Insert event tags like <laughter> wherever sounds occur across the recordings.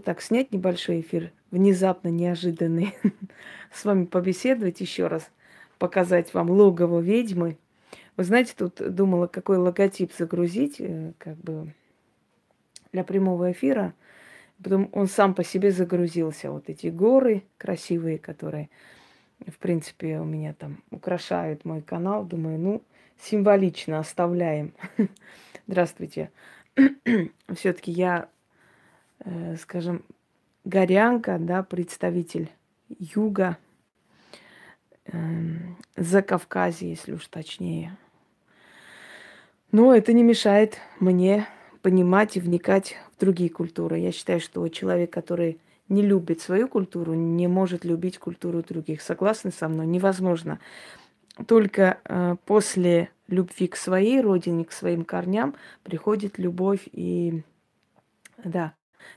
так снять небольшой эфир, внезапно неожиданный, <laughs> с вами побеседовать еще раз, показать вам логово ведьмы. Вы знаете, тут думала, какой логотип загрузить, э, как бы для прямого эфира. Потом он сам по себе загрузился. Вот эти горы красивые, которые, в принципе, у меня там украшают мой канал. Думаю, ну, символично оставляем. <laughs> Здравствуйте. <clears throat> Все-таки я, э, скажем, горянка, да, представитель юга, э, за Кавказе, если уж точнее. Но это не мешает мне понимать и вникать в другие культуры. Я считаю, что человек, который не любит свою культуру, не может любить культуру других. Согласны со мной? Невозможно. Только э, после любви к своей родине, к своим корням приходит любовь и да.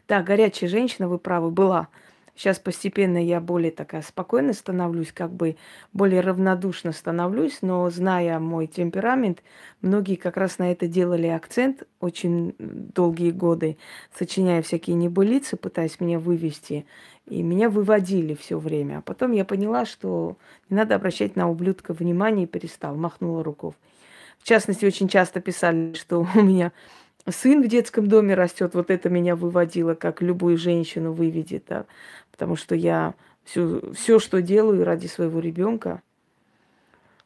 Да, горячая женщина, вы правы, была. Сейчас постепенно я более такая спокойно становлюсь, как бы более равнодушно становлюсь, но зная мой темперамент, многие как раз на это делали акцент очень долгие годы, сочиняя всякие небылицы, пытаясь меня вывести. И меня выводили все время. А потом я поняла, что не надо обращать на ублюдка внимание и перестал, махнула рукой. В частности, очень часто писали, что у меня сын в детском доме растет, вот это меня выводило, как любую женщину выведет, да, потому что я все, все, что делаю ради своего ребенка,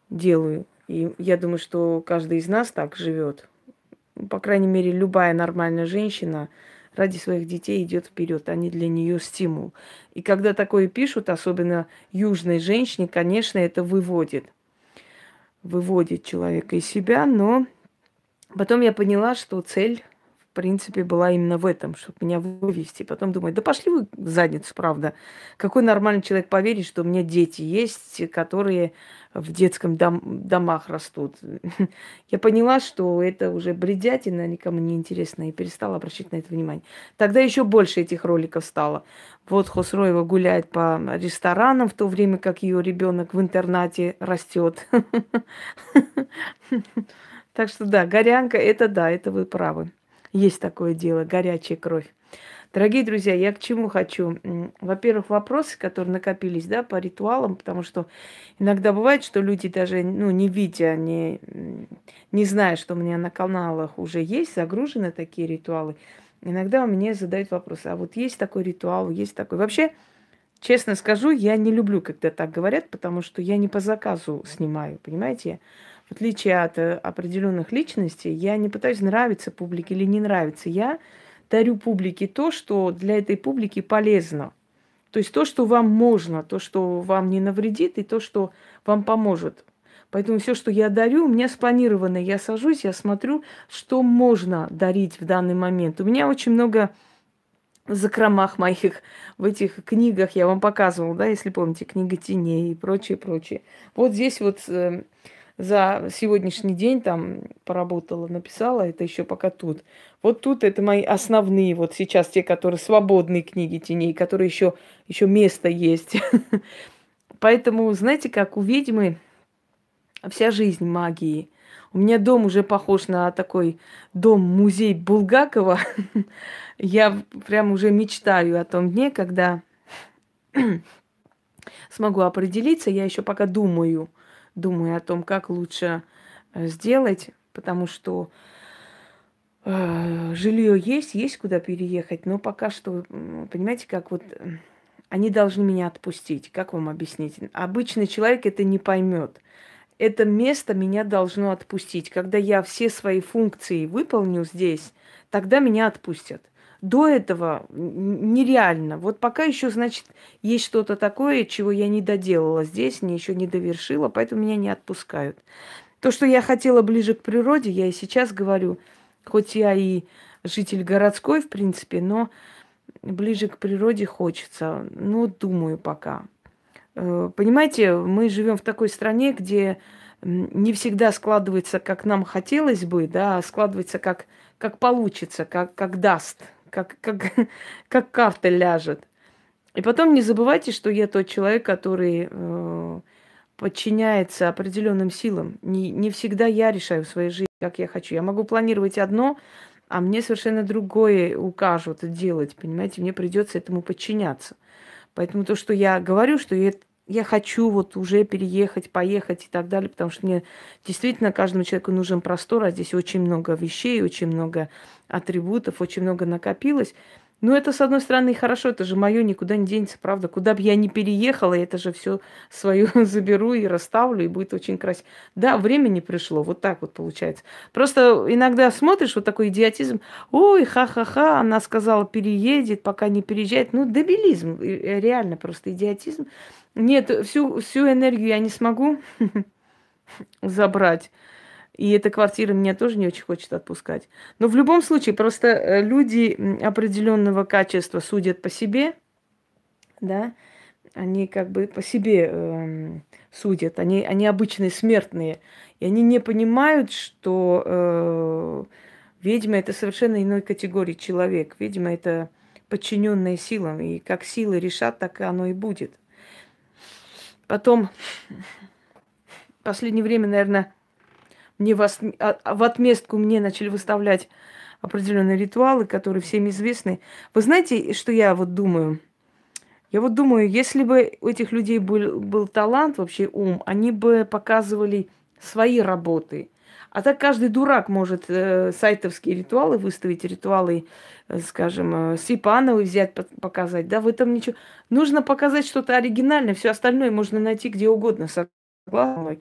делаю. И я думаю, что каждый из нас так живет. По крайней мере, любая нормальная женщина ради своих детей идет вперед, они для нее стимул. И когда такое пишут, особенно южной женщине, конечно, это выводит. Выводит человека из себя, но Потом я поняла, что цель, в принципе, была именно в этом, чтобы меня вывести. Потом думаю, да пошли вы в задницу, правда. Какой нормальный человек поверит, что у меня дети есть, которые в детском дом, домах растут. <laughs> Я поняла, что это уже бредятина, никому не интересно, и перестала обращать на это внимание. Тогда еще больше этих роликов стало. Вот Хосроева гуляет по ресторанам, в то время как ее ребенок в интернате растет. <laughs> Так что да, горянка, это да, это вы правы. Есть такое дело, горячая кровь. Дорогие друзья, я к чему хочу? Во-первых, вопросы, которые накопились, да, по ритуалам, потому что иногда бывает, что люди даже, ну, не видя, не, не зная, что у меня на каналах уже есть загружены такие ритуалы, иногда у меня задают вопросы, а вот есть такой ритуал, есть такой. Вообще, честно скажу, я не люблю, когда так говорят, потому что я не по заказу снимаю, понимаете? В отличие от э, определенных личностей, я не пытаюсь нравиться публике или не нравиться. Я дарю публике то, что для этой публики полезно. То есть то, что вам можно, то, что вам не навредит, и то, что вам поможет. Поэтому все, что я дарю, у меня спланировано. Я сажусь, я смотрю, что можно дарить в данный момент. У меня очень много закромах моих, в этих книгах, я вам показывала, да, если помните, книга теней и прочее, прочее. Вот здесь вот э, за сегодняшний день там поработала, написала, это еще пока тут. Вот тут это мои основные, вот сейчас те, которые свободные книги теней, которые еще, еще место есть. <laughs> Поэтому, знаете, как у ведьмы вся жизнь магии. У меня дом уже похож на такой дом-музей Булгакова. <laughs> Я прям уже мечтаю о том дне, когда <clears throat> смогу определиться. Я еще пока думаю, думаю о том, как лучше э, сделать, потому что э, жилье есть, есть куда переехать, но пока что, понимаете, как вот они должны меня отпустить. Как вам объяснить? Обычный человек это не поймет. Это место меня должно отпустить. Когда я все свои функции выполню здесь, тогда меня отпустят до этого нереально. Вот пока еще, значит, есть что-то такое, чего я не доделала здесь, не еще не довершила, поэтому меня не отпускают. То, что я хотела ближе к природе, я и сейчас говорю, хоть я и житель городской, в принципе, но ближе к природе хочется. Ну, думаю пока. Э, понимаете, мы живем в такой стране, где не всегда складывается, как нам хотелось бы, да, а складывается, как, как получится, как, как даст как, как, <laughs> как карта ляжет. И потом не забывайте, что я тот человек, который э, подчиняется определенным силам. Не, не всегда я решаю в своей жизни, как я хочу. Я могу планировать одно, а мне совершенно другое укажут делать, понимаете, мне придется этому подчиняться. Поэтому то, что я говорю, что я, я хочу вот уже переехать, поехать и так далее, потому что мне действительно каждому человеку нужен простор, а здесь очень много вещей, очень много атрибутов, очень много накопилось. Ну, это, с одной стороны, хорошо, это же мое никуда не денется, правда. Куда бы я ни переехала, это же все свое <laughs> заберу и расставлю, и будет очень красиво. Да, время не пришло, вот так вот получается. Просто иногда смотришь, вот такой идиотизм, ой, ха-ха-ха, она сказала, переедет, пока не переезжает. Ну, дебилизм, реально просто идиотизм. Нет, всю, всю энергию я не смогу <laughs> забрать. И эта квартира меня тоже не очень хочет отпускать. Но в любом случае, просто э, люди определенного качества судят по себе, да, они как бы по себе э, судят, они, они обычные смертные, и они не понимают, что э, ведьма это совершенно иной категории человек. Ведьма это подчиненная силам, и как силы решат, так оно и будет. Потом, в последнее время, наверное, мне вас, а, а в отместку мне начали выставлять определенные ритуалы, которые всем известны. Вы знаете, что я вот думаю? Я вот думаю, если бы у этих людей был, был талант, вообще ум, они бы показывали свои работы. А так каждый дурак может э, сайтовские ритуалы выставить, ритуалы, скажем, э, Сипановой взять, показать. Да, в этом ничего. Нужно показать что-то оригинальное, все остальное можно найти где угодно, согласна?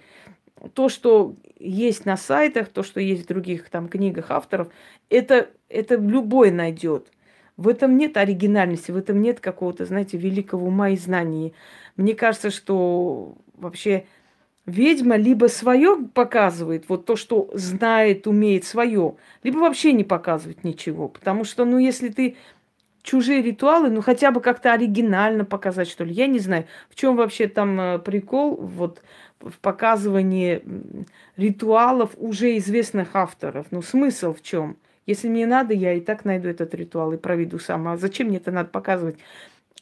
то, что есть на сайтах, то, что есть в других там книгах авторов, это, это любой найдет. В этом нет оригинальности, в этом нет какого-то, знаете, великого ума и знаний. Мне кажется, что вообще ведьма либо свое показывает, вот то, что знает, умеет свое, либо вообще не показывает ничего. Потому что, ну, если ты чужие ритуалы, ну, хотя бы как-то оригинально показать, что ли, я не знаю, в чем вообще там э, прикол, вот, в показывании ритуалов уже известных авторов. Ну, смысл в чем? Если мне надо, я и так найду этот ритуал и проведу сама. А зачем мне это надо показывать?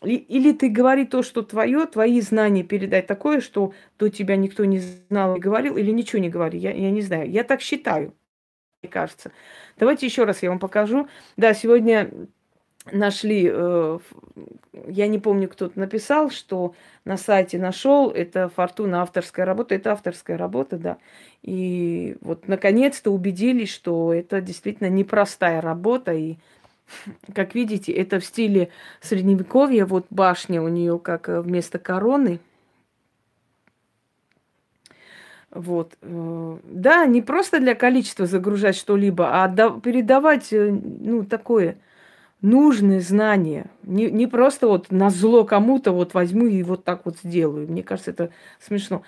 Или ты говори то, что твое, твои знания передай такое, что до тебя никто не знал и говорил, или ничего не говори. Я, я не знаю. Я так считаю, мне кажется. Давайте еще раз я вам покажу. Да, сегодня нашли, э, я не помню, кто-то написал, что на сайте нашел, это Фортуна авторская работа, это авторская работа, да. И вот наконец-то убедились, что это действительно непростая работа, и как видите, это в стиле средневековья, вот башня у нее как э, вместо короны. Вот. Э, да, не просто для количества загружать что-либо, а передавать, ну, такое – нужные знания. Не, не просто вот на зло кому-то вот возьму и вот так вот сделаю. Мне кажется, это смешно.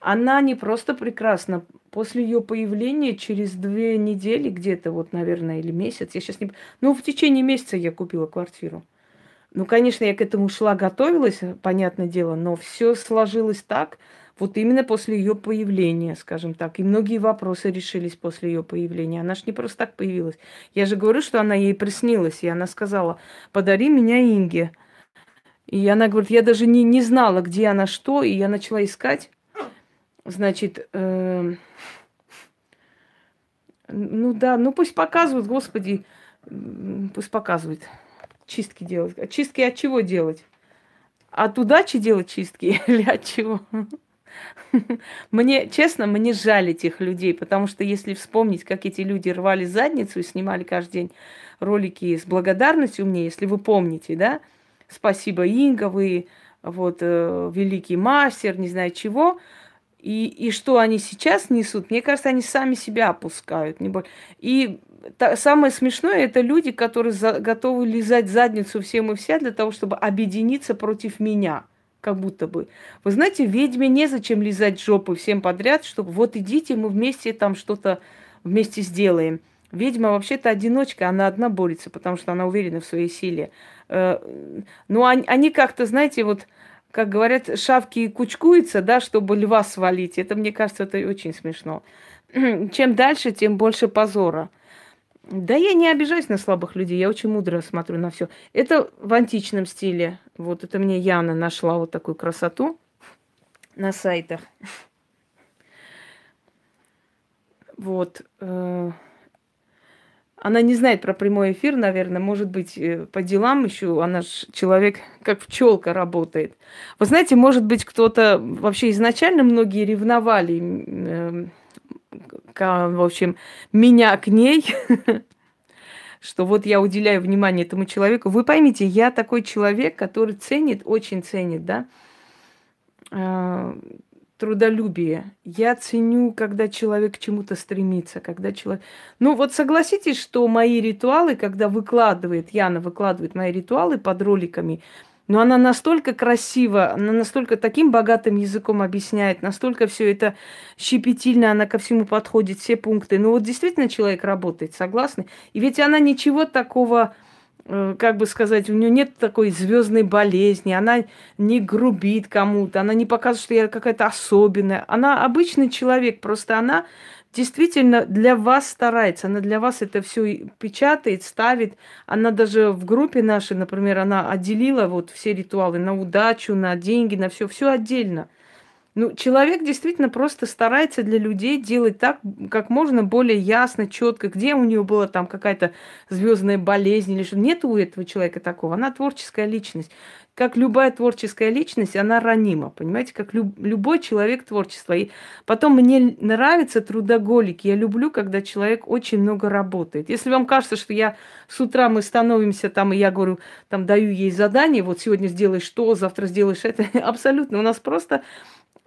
Она не просто прекрасна. После ее появления через две недели где-то, вот, наверное, или месяц, я сейчас не... Ну, в течение месяца я купила квартиру. Ну, конечно, я к этому шла, готовилась, понятное дело, но все сложилось так, вот именно после ее появления, скажем так. И многие вопросы решились после ее появления. Она же не просто так появилась. Я же говорю, что она ей приснилась, и она сказала, подари меня Инге. И она говорит, я даже не, не знала, где она что, и я начала искать. Значит, э, ну да, ну пусть показывают, господи, пусть показывают. Чистки делать. А чистки от чего делать? От удачи делать чистки <laughs> или от чего? Мне, честно, мне жаль этих людей, потому что если вспомнить, как эти люди рвали задницу и снимали каждый день ролики с благодарностью мне, если вы помните, да, спасибо, Инга, вы вот э, великий мастер, не знаю чего, и, и что они сейчас несут, мне кажется, они сами себя опускают. Не более. И самое смешное, это люди, которые за, готовы лизать задницу всем и вся для того, чтобы объединиться против меня – как будто бы. Вы знаете, ведьме незачем лизать жопу всем подряд, чтобы вот идите, мы вместе там что-то вместе сделаем. Ведьма вообще-то одиночка, она одна борется, потому что она уверена в своей силе. Э, ну, они, они как-то, знаете, вот, как говорят, шавки кучкуются, да, чтобы льва свалить. Это, мне кажется, это очень смешно. <clears throat> Чем дальше, тем больше позора. Да я не обижаюсь на слабых людей, я очень мудро смотрю на все. Это в античном стиле. Вот это мне Яна нашла вот такую красоту на сайтах. <laughs> Вот. Она не знает про прямой эфир, наверное, может быть, э, по делам еще. Она же человек, как пчелка работает. Вы знаете, может быть, кто-то вообще изначально многие ревновали, э, в общем, меня к ней, <laughs> что вот я уделяю внимание этому человеку. Вы поймите, я такой человек, который ценит, очень ценит, да, э, трудолюбие. Я ценю, когда человек к чему-то стремится, когда человек... Ну вот согласитесь, что мои ритуалы, когда выкладывает, Яна выкладывает мои ритуалы под роликами, но она настолько красиво, она настолько таким богатым языком объясняет, настолько все это щепетильно, она ко всему подходит, все пункты. Ну вот действительно человек работает, согласны? И ведь она ничего такого как бы сказать, у нее нет такой звездной болезни, она не грубит кому-то, она не показывает, что я какая-то особенная. Она обычный человек, просто она действительно для вас старается, она для вас это все печатает, ставит. Она даже в группе нашей, например, она отделила вот все ритуалы на удачу, на деньги, на все, все отдельно. Ну, человек действительно просто старается для людей делать так, как можно более ясно, четко, где у нее была там какая-то звездная болезнь или что. Нет у этого человека такого. Она творческая личность. Как любая творческая личность, она ранима, понимаете, как люб, любой человек творчества. И потом мне нравятся трудоголики. Я люблю, когда человек очень много работает. Если вам кажется, что я с утра мы становимся там, и я говорю, там даю ей задание, вот сегодня сделаешь то, завтра сделаешь это, <laughs> абсолютно. У нас просто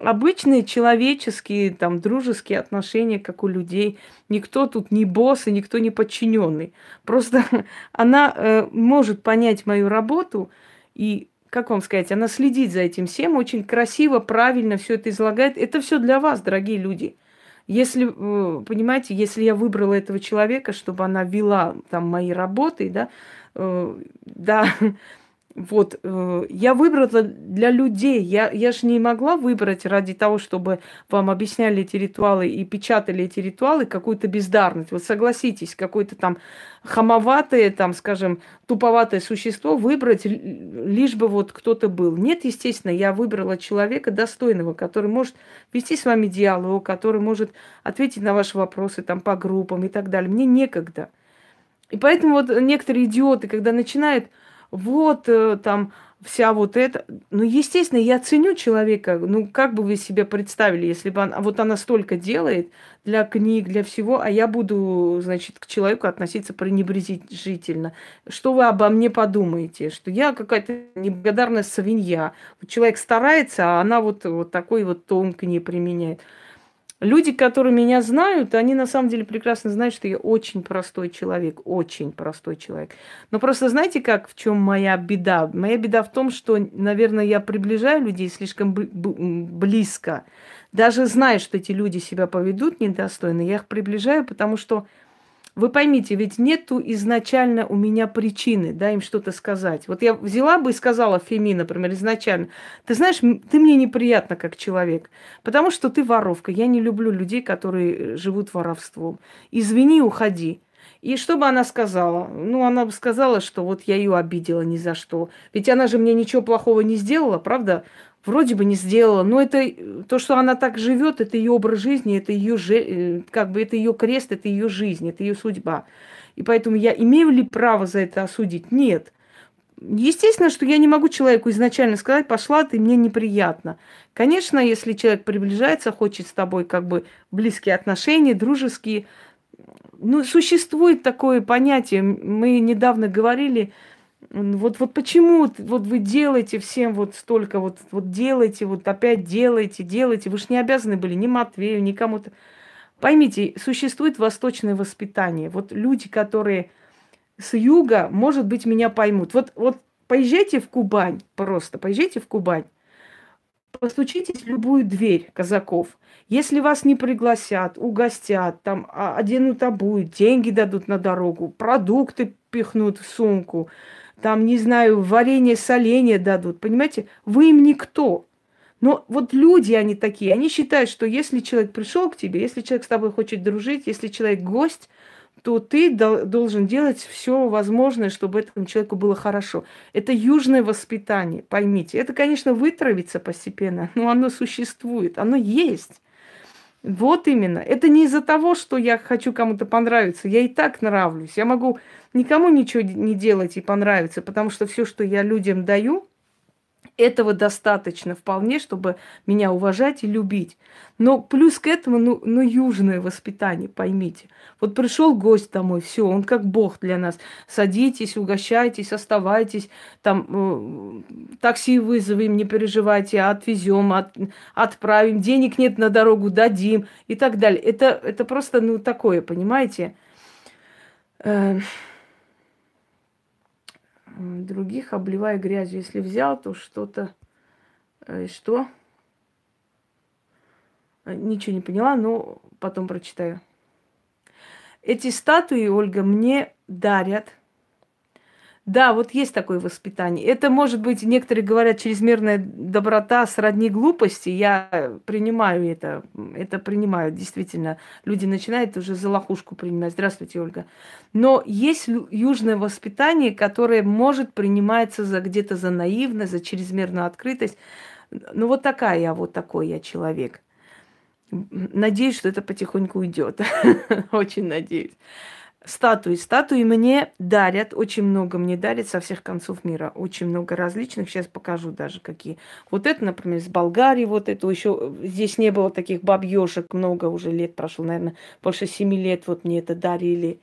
обычные человеческие, там, дружеские отношения, как у людей. Никто тут не босс и никто не подчиненный. Просто <laughs> она э, может понять мою работу и, как вам сказать, она следит за этим всем, очень красиво, правильно все это излагает. Это все для вас, дорогие люди. Если, э, понимаете, если я выбрала этого человека, чтобы она вела там мои работы, да, э, да, <laughs> Вот, э, я выбрала для людей. Я, я же не могла выбрать ради того, чтобы вам объясняли эти ритуалы и печатали эти ритуалы какую-то бездарность. Вот согласитесь, какое-то там хамоватое, там, скажем, туповатое существо выбрать, лишь бы вот кто-то был. Нет, естественно, я выбрала человека достойного, который может вести с вами диалог, который может ответить на ваши вопросы там по группам и так далее. Мне некогда. И поэтому вот некоторые идиоты, когда начинают вот э, там вся вот эта... Ну, естественно, я ценю человека. Ну, как бы вы себе представили, если бы она... Вот она столько делает для книг, для всего, а я буду, значит, к человеку относиться пренебрежительно. Что вы обо мне подумаете? Что я какая-то неблагодарная свинья. Человек старается, а она вот, вот такой вот тон к ней применяет. Люди, которые меня знают, они на самом деле прекрасно знают, что я очень простой человек, очень простой человек. Но просто знаете, как в чем моя беда? Моя беда в том, что, наверное, я приближаю людей слишком близко. Даже зная, что эти люди себя поведут недостойно, я их приближаю, потому что вы поймите, ведь нету изначально у меня причины, да, им что-то сказать. Вот я взяла бы и сказала Феми, например, изначально, ты знаешь, ты мне неприятно как человек, потому что ты воровка. Я не люблю людей, которые э, живут воровством. Извини, уходи. И что бы она сказала? Ну, она бы сказала, что вот я ее обидела ни за что. Ведь она же мне ничего плохого не сделала, правда? Вроде бы не сделала, но это то, что она так живет, это ее образ жизни, это ее э, как бы это ее крест, это ее жизнь, это ее судьба. И поэтому я имею ли право за это осудить? Нет. Естественно, что я не могу человеку изначально сказать, пошла ты, мне неприятно. Конечно, если человек приближается, хочет с тобой как бы близкие отношения, дружеские, ну, существует такое понятие, мы недавно говорили, вот, вот почему вот вы делаете всем вот столько, вот, вот делаете, вот опять делаете, делаете. Вы же не обязаны были ни Матвею, ни кому-то. Поймите, существует восточное воспитание. Вот люди, которые с юга, может быть, меня поймут. Вот, вот поезжайте в Кубань просто, поезжайте в Кубань. Постучитесь в любую дверь казаков. Если вас не пригласят, угостят, там а, оденут обуют, деньги дадут на дорогу, продукты пихнут в сумку – там, не знаю, варенье, соленье дадут, понимаете? Вы им никто. Но вот люди, они такие, они считают, что если человек пришел к тебе, если человек с тобой хочет дружить, если человек гость, то ты должен делать все возможное, чтобы этому человеку было хорошо. Это южное воспитание, поймите. Это, конечно, вытравится постепенно, но оно существует, оно есть. Вот именно. Это не из-за того, что я хочу кому-то понравиться. Я и так нравлюсь. Я могу никому ничего не делать и понравиться, потому что все, что я людям даю, этого достаточно вполне, чтобы меня уважать и любить. Но плюс к этому, ну, ну южное воспитание, поймите. Вот пришел гость домой, все, он как бог для нас. Садитесь, угощайтесь, оставайтесь, там э, такси вызовем, не переживайте, отвезем, от, отправим, денег нет на дорогу, дадим и так далее. Это, это просто, ну, такое, понимаете? Э, других обливая грязью. Если взял, то что-то... Э, что? Э, ничего не поняла, но потом прочитаю. Эти статуи, Ольга, мне дарят – да, вот есть такое воспитание. Это может быть, некоторые говорят, чрезмерная доброта сродни глупости. Я принимаю это. Это принимаю, действительно. Люди начинают уже за лохушку принимать. Здравствуйте, Ольга. Но есть южное воспитание, которое может приниматься за где-то за наивность, за чрезмерную открытость. Ну, вот такая я, вот такой я человек. Надеюсь, что это потихоньку уйдет. <laughs> Очень надеюсь статуи. Статуи мне дарят, очень много мне дарят со всех концов мира. Очень много различных. Сейчас покажу даже какие. Вот это, например, из Болгарии, вот это еще. Здесь не было таких бабьешек много уже лет прошло, наверное, больше семи лет вот мне это дарили.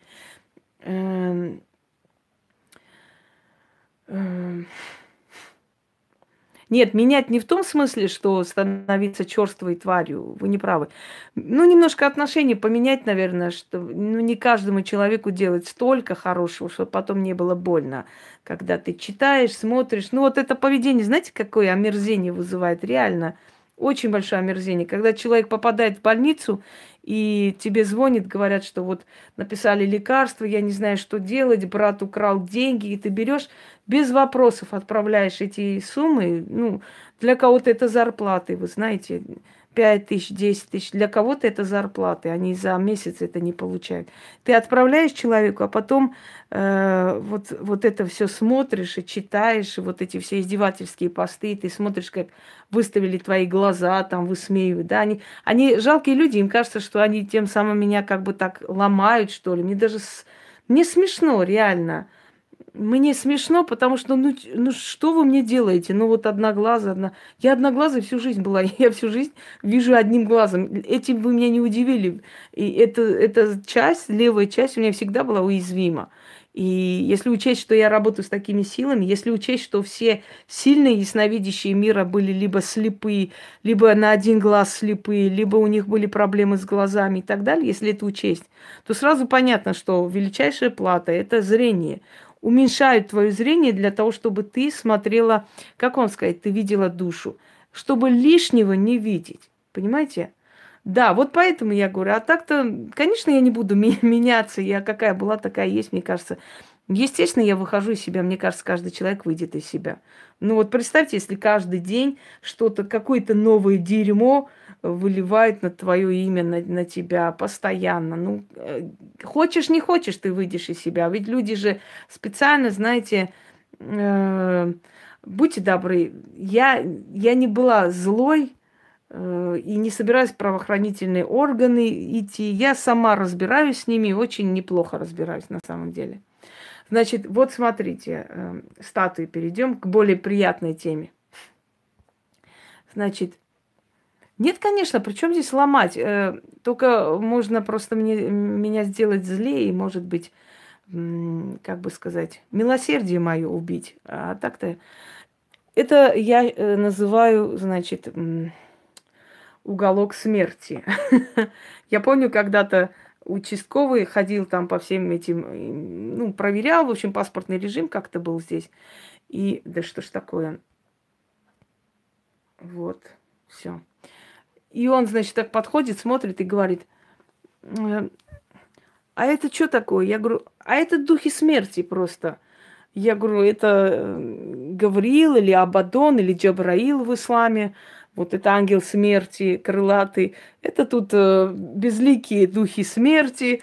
Нет, менять не в том смысле, что становиться черствой тварью. Вы не правы. Ну, немножко отношения поменять, наверное, что ну, не каждому человеку делать столько хорошего, чтобы потом не было больно. Когда ты читаешь, смотришь. Ну, вот это поведение, знаете, какое омерзение вызывает? Реально очень большое омерзение. Когда человек попадает в больницу, и тебе звонят, говорят, что вот написали лекарство, я не знаю, что делать, брат украл деньги, и ты берешь без вопросов отправляешь эти суммы. Ну, для кого-то это зарплаты, вы знаете, 5 тысяч, 10 тысяч. Для кого-то это зарплаты, они за месяц это не получают. Ты отправляешь человеку, а потом э, вот, вот это все смотришь и читаешь, и вот эти все издевательские посты, и ты смотришь, как выставили твои глаза, там высмеивают. Да? Они, они жалкие люди, им кажется, что они тем самым меня как бы так ломают, что ли. Мне даже с... мне смешно, реально. Мне смешно, потому что, ну, ну что вы мне делаете? Ну вот одноглазая, одна... Я одноглазая всю жизнь была, <laughs> я всю жизнь вижу одним глазом. Этим вы меня не удивили. И это, эта часть, левая часть у меня всегда была уязвима. И если учесть, что я работаю с такими силами, если учесть, что все сильные ясновидящие мира были либо слепые, либо на один глаз слепые, либо у них были проблемы с глазами и так далее, если это учесть, то сразу понятно, что величайшая плата – это зрение уменьшают твое зрение для того, чтобы ты смотрела, как он сказать, ты видела душу, чтобы лишнего не видеть. Понимаете? Да, вот поэтому я говорю, а так-то, конечно, я не буду <laughs> меняться, я какая была, такая есть, мне кажется. Естественно, я выхожу из себя, мне кажется, каждый человек выйдет из себя. Ну вот представьте, если каждый день что-то, какое-то новое дерьмо выливает на твое имя, на, на тебя постоянно. Ну, э, хочешь, не хочешь, ты выйдешь из себя. Ведь люди же специально, знаете, э, будьте добры, я, я не была злой, э, и не собираюсь в правоохранительные органы идти. Я сама разбираюсь с ними, очень неплохо разбираюсь на самом деле. Значит, вот смотрите, э, статуи перейдем к более приятной теме. Значит, нет, конечно, причем здесь ломать? Э, только можно просто мне, меня сделать злее и, может быть, как бы сказать, милосердие мое убить. А так-то это я э, называю, значит, уголок смерти. <laughs> Я помню, когда-то участковый ходил там по всем этим, ну, проверял, в общем, паспортный режим как-то был здесь. И, да что ж такое. Вот, все. И он, значит, так подходит, смотрит и говорит, «Э, а это что такое? Я говорю, а это духи смерти просто. Я говорю, это э, Гавриил или Абадон или Джабраил в исламе. Вот это ангел смерти, крылатый. Это тут э, безликие духи смерти.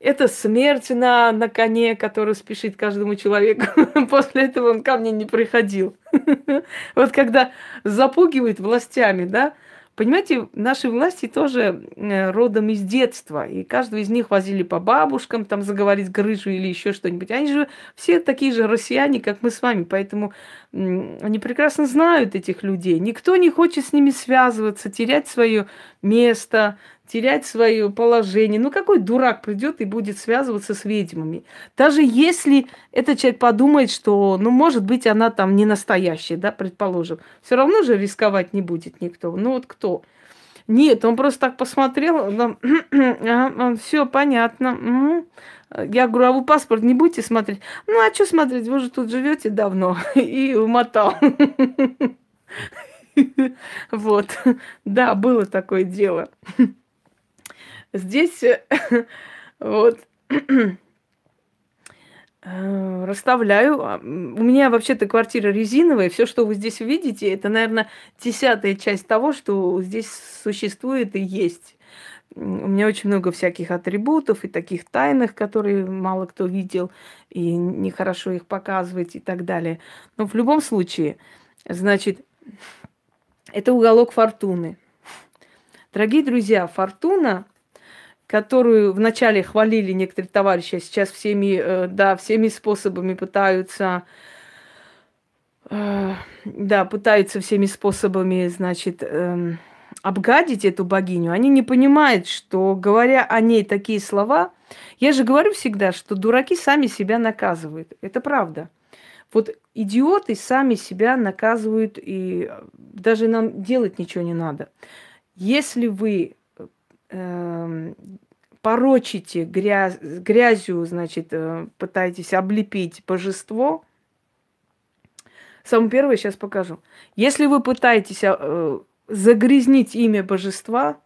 Это смерть на, на коне, который спешит каждому человеку. <laughs> После этого он ко мне не приходил. <laughs> Вот когда запугивают властями, да, Понимаете, наши власти тоже э, родом из детства, и каждого из них возили по бабушкам, там заговорить грыжу или еще что-нибудь. Они же все такие же россияне, как мы с вами, поэтому они прекрасно знают этих людей. Никто не хочет с ними связываться, терять свое место, терять свое положение. Ну, какой дурак придет и будет связываться с ведьмами? Даже если этот человек подумает, что, ну, может быть, она там не настоящая, да, предположим. Все равно же рисковать не будет никто. Ну, вот кто? Нет, он просто так посмотрел, <clears throat> все понятно. Я говорю, а вы паспорт не будете смотреть? Ну, а что смотреть? Вы же тут живете давно. <laughs> И умотал. <laughs> Вот. <laughs> Да, было такое дело. Здесь <laughs> вот <clears throat> э, расставляю. А, у меня вообще-то квартира резиновая. Все, что вы здесь видите, это, наверное, десятая часть того, что здесь существует и есть. У меня очень много всяких атрибутов и таких тайных, которые мало кто видел, и нехорошо их показывать и так далее. Но в любом случае, значит, это уголок фортуны. Дорогие друзья, фортуна которую вначале хвалили некоторые товарищи, а сейчас всеми, э, да, всеми способами пытаются, э, да, пытаются всеми способами, значит, эм, обгадить эту богиню. Они не понимают, что, говоря о ней такие слова, я же говорю всегда, что дураки сами себя наказывают. Это правда. Вот идиоты сами себя наказывают, и даже нам делать ничего не надо. Если вы э, порочите грязь, грязью, значит, э, пытаетесь облепить божество, самое первое сейчас покажу. Если вы пытаетесь э, загрязнить имя божества,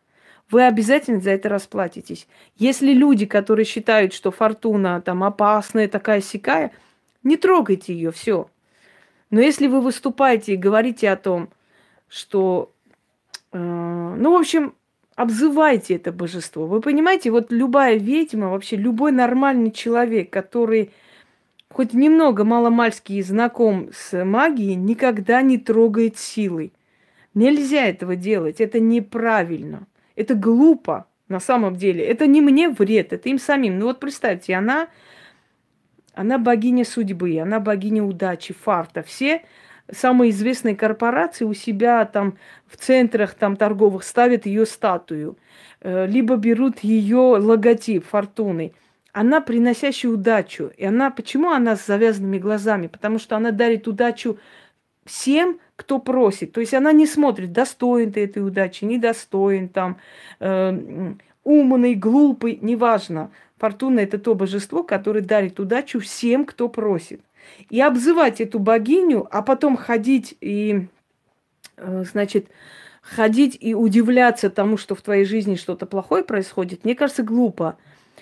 вы обязательно за это расплатитесь. Если люди, которые считают, что фортуна там опасная, такая сякая, не трогайте ее, все. Но если вы выступаете и говорите о том, что, э, ну, в общем, обзывайте это божество. Вы понимаете, вот любая ведьма, вообще любой нормальный человек, который хоть немного маломальски знаком с магией, никогда не трогает силой. Нельзя этого делать, это неправильно, это глупо на самом деле. Это не мне вред, это им самим. Ну вот представьте, она, она богиня судьбы, она богиня удачи, фарта. Все самые известные корпорации у себя там в центрах там торговых ставят ее статую, э, либо берут ее логотип фортуны. Она приносящая удачу. И она, почему она с завязанными глазами? Потому что она дарит удачу всем, кто просит. То есть она не смотрит, достоин ты этой удачи, недостоин там, э, умный, глупый, неважно. Фортуна это то божество, которое дарит удачу всем, кто просит. И обзывать эту богиню, а потом ходить и, э, значит, ходить и удивляться тому, что в твоей жизни что-то плохое происходит, мне кажется, глупо.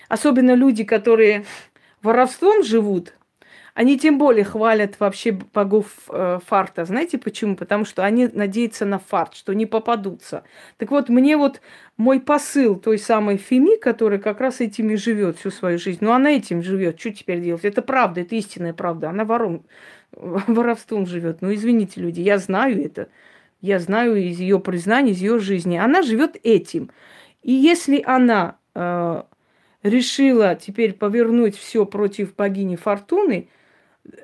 Особенно люди, которые воровством живут, они тем более хвалят вообще богов э, фарта. Знаете почему? Потому что они надеются на фарт, что не попадутся. Так вот, мне вот мой посыл той самой Феми, которая как раз этими живет всю свою жизнь, ну она этим живет, что теперь делать? Это правда, это истинная правда. Она вором, <laughs> воровством живет. Ну извините, люди, я знаю это. Я знаю из ее признаний, из ее жизни. Она живет этим. И если она э, решила теперь повернуть все против богини Фортуны,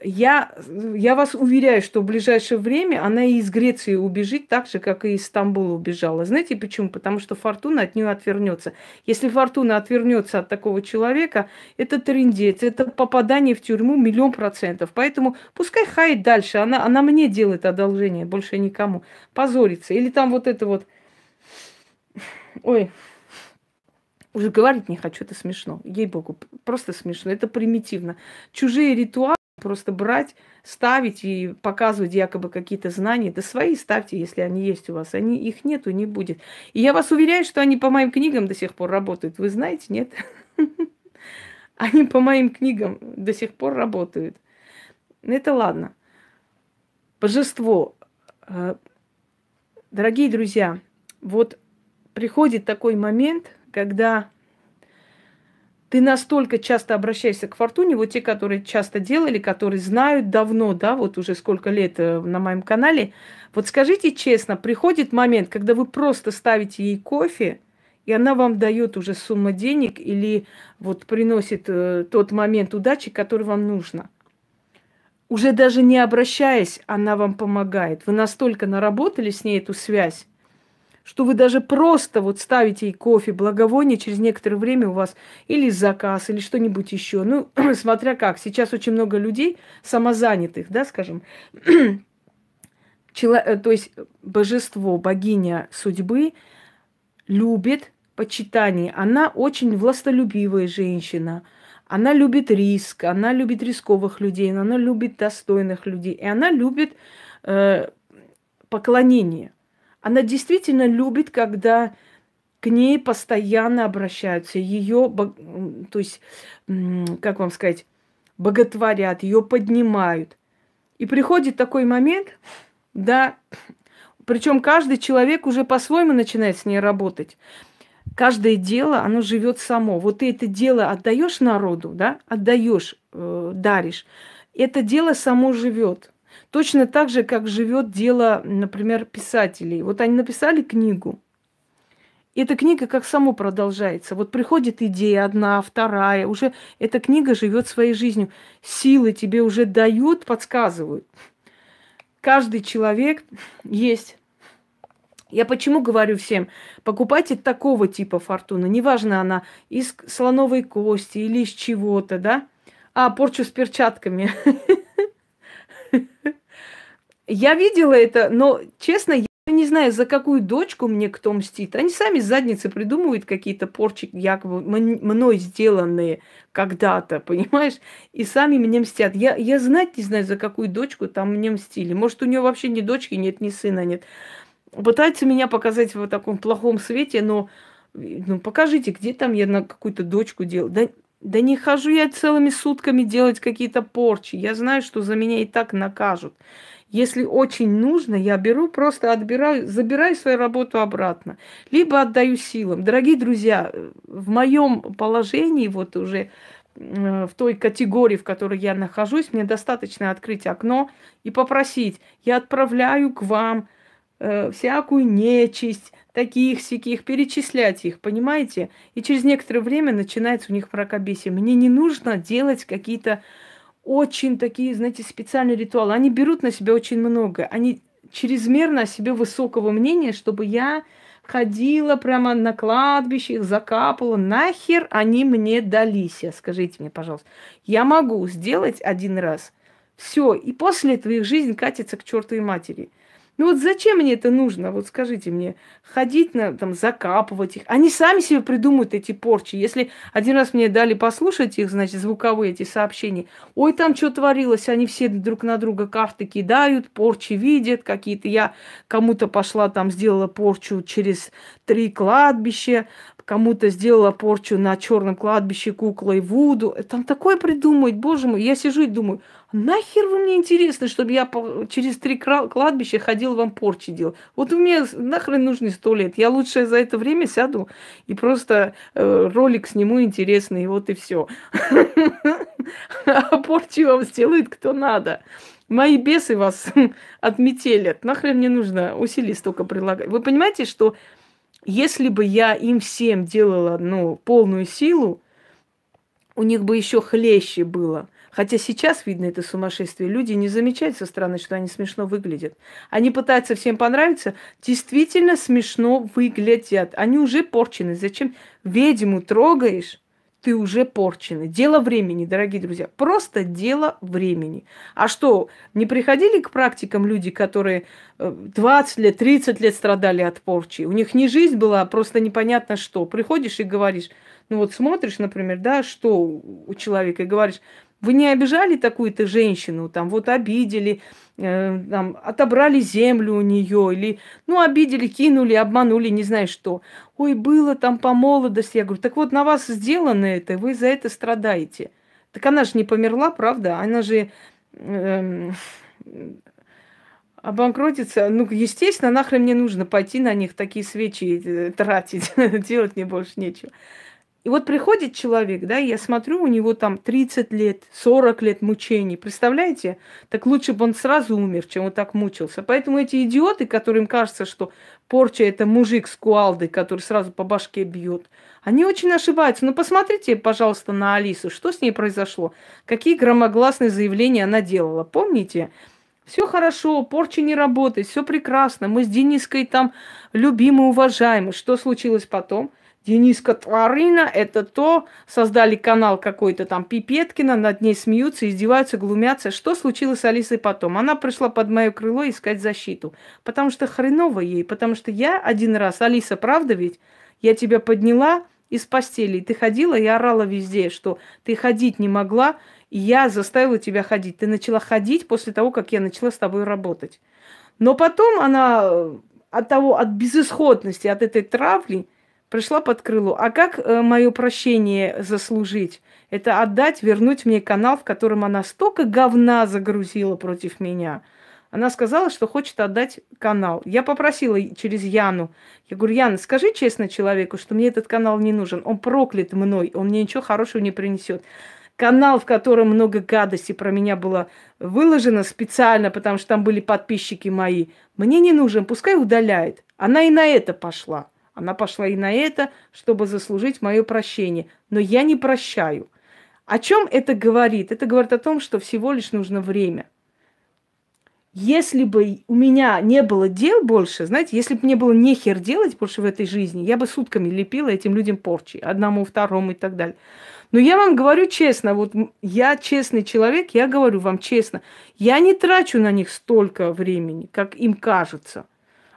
я, я вас уверяю, что в ближайшее время она и из Греции убежит так же, как и из Стамбула убежала. Знаете почему? Потому что фортуна от нее отвернется. Если фортуна отвернется от такого человека, это трендец, это попадание в тюрьму миллион процентов. Поэтому пускай хает дальше. Она, она мне делает одолжение, больше никому. Позорится. Или там вот это вот... Ой, уже говорить не хочу, это смешно. Ей-богу, просто смешно. Это примитивно. Чужие ритуалы просто брать, ставить и показывать якобы какие-то знания. Да свои ставьте, если они есть у вас. Они, их нету, не будет. И я вас уверяю, что они по моим книгам до сих пор работают. Вы знаете, нет? <laughs> Они по моим книгам до сих пор работают. Это ладно. Божество. Э, дорогие друзья, вот приходит такой момент, когда ты настолько часто обращаешься к фортуне, вот те, которые часто делали, которые знают давно, да, вот уже сколько лет э, на моем канале, вот скажите честно, приходит момент, когда вы просто ставите ей кофе, и она вам дает уже сумму денег или вот приносит э, тот момент удачи, который вам нужно. Уже даже не обращаясь, она вам помогает. Вы настолько наработали с ней эту связь, что вы даже просто вот ставите ей кофе, благовоние, через некоторое время у вас или заказ, или что-нибудь еще. Ну, <clears throat> смотря как. Сейчас очень много людей самозанятых, да, скажем. <clears throat> Чело... Э, то есть божество, богиня судьбы любит почитание. Она очень властолюбивая женщина. Она любит риск, она любит рисковых людей, она любит достойных людей. И она любит э, поклонение. Она действительно любит, когда к ней постоянно обращаются, ее, то есть, как вам сказать, боготворят, ее поднимают. И приходит такой момент, да, причем каждый человек уже по-своему начинает с ней работать. Каждое дело, оно живет само. Вот ты это дело отдаешь народу, да, отдаешь, э, даришь. Это дело само живет. Точно так же, как живет дело, например, писателей. Вот они написали книгу, и эта книга как само продолжается. Вот приходит идея одна, вторая, уже эта книга живет своей жизнью. Силы тебе уже дают, подсказывают. Каждый человек есть. Я почему говорю всем, покупайте такого типа фортуны. Неважно, она из слоновой кости или из чего-то, да? А, порчу с перчатками. <laughs> Я видела это, но, честно, я не знаю, за какую дочку мне кто мстит. Они сами задницы придумывают какие-то порчи, якобы мной сделанные когда-то, <laughs> понимаешь? И сами мне мстят. Я, я знать не знаю, за какую дочку там мне мстили. Может, у нее вообще ни дочки нет, ни сына нет. Пытаются меня показать в таком плохом свете, но ну, покажите, где там я на какую-то дочку делал. Да, да не хожу я целыми сутками делать какие-то порчи. Я знаю, что за меня и так накажут. Если очень нужно, я беру, просто отбираю, забираю свою работу обратно. Либо отдаю силам. Дорогие друзья, в моем положении, вот уже э, в той категории, в которой я нахожусь, мне достаточно открыть окно и попросить. Я отправляю к вам э, всякую нечисть, таких сяких, перечислять их, понимаете? И через некоторое время начинается у них мракобесие. Мне не нужно делать какие-то очень такие, знаете, специальные ритуалы. Они берут на себя очень много. Они чрезмерно о себе высокого мнения, чтобы я ходила прямо на кладбище, их закапывала. Нахер они мне дались, скажите мне, пожалуйста. Я могу сделать один раз. Все, и после этого их жизнь катится к чертовой матери. Ну вот зачем мне это нужно? Вот скажите мне, ходить на, там, закапывать их. Они сами себе придумают эти порчи. Если один раз мне дали послушать их, значит, звуковые эти сообщения. Ой, там что творилось, они все друг на друга карты кидают, порчи видят какие-то. Я кому-то пошла там, сделала порчу через три кладбища, кому-то сделала порчу на черном кладбище куклой Вуду. Там такое придумать, боже мой. Я сижу и думаю, нахер вы мне интересно, чтобы я через три кладбища ходил вам порчи делал. Вот у меня нахрен нужны сто лет. Я лучше за это время сяду и просто э, ролик сниму интересный, вот и все. <laughs> А порчи вам сделает кто надо. Мои бесы вас <laughs> отметелят. Нахрен мне нужно усилий столько прилагать. Вы понимаете, что если бы я им всем делала, ну, полную силу, у них бы еще хлеще было. Хотя сейчас видно это сумасшествие. Люди не замечают со стороны, что они смешно выглядят. Они пытаются всем понравиться. Действительно смешно выглядят. Они уже порчены. Зачем ведьму трогаешь? Ты уже порченый. Дело времени, дорогие друзья. Просто дело времени. А что, не приходили к практикам люди, которые 20 э, лет, 30 лет страдали от порчи? У них не жизнь была, а просто непонятно что. Приходишь и говоришь, ну вот смотришь, например, да, что у человека, и говоришь, вы не обижали такую-то женщину, там вот обидели, э, там, отобрали землю у нее, или, ну, обидели, кинули, обманули, не знаю что. Ой, было там по молодости. Я говорю, так вот на вас сделано это, вы за это страдаете. Так она же не померла, правда? Она же э, обанкротится. Ну, естественно, нахрен мне нужно пойти на них такие свечи э, тратить, <laughs> делать мне больше нечего. И вот приходит человек, да, я смотрю, у него там 30 лет, 40 лет мучений. Представляете? Так лучше бы он сразу умер, чем он так мучился. Поэтому эти идиоты, которым кажется, что порча это мужик с куалдой, который сразу по башке бьет, они очень ошибаются. Ну, посмотрите, пожалуйста, на Алису, что с ней произошло, какие громогласные заявления она делала. Помните? Все хорошо, порча не работает, все прекрасно. Мы с Дениской там любимы, уважаемы. Что случилось потом? Дениска Тварина, это то, создали канал какой-то там Пипеткина, над ней смеются, издеваются, глумятся. Что случилось с Алисой потом? Она пришла под мое крыло искать защиту, потому что хреново ей, потому что я один раз, Алиса, правда ведь, я тебя подняла из постели, и ты ходила и орала везде, что ты ходить не могла, и я заставила тебя ходить. Ты начала ходить после того, как я начала с тобой работать. Но потом она э, от того, от безысходности, от этой травли, пришла под крыло. А как э, мое прощение заслужить? Это отдать, вернуть мне канал, в котором она столько говна загрузила против меня. Она сказала, что хочет отдать канал. Я попросила через Яну. Я говорю, Яна, скажи честно человеку, что мне этот канал не нужен. Он проклят мной, он мне ничего хорошего не принесет. Канал, в котором много гадости про меня было выложено специально, потому что там были подписчики мои, мне не нужен, пускай удаляет. Она и на это пошла. Она пошла и на это, чтобы заслужить мое прощение. Но я не прощаю. О чем это говорит? Это говорит о том, что всего лишь нужно время. Если бы у меня не было дел больше, знаете, если бы мне было нехер делать больше в этой жизни, я бы сутками лепила этим людям порчи, одному, второму и так далее. Но я вам говорю честно, вот я честный человек, я говорю вам честно, я не трачу на них столько времени, как им кажется.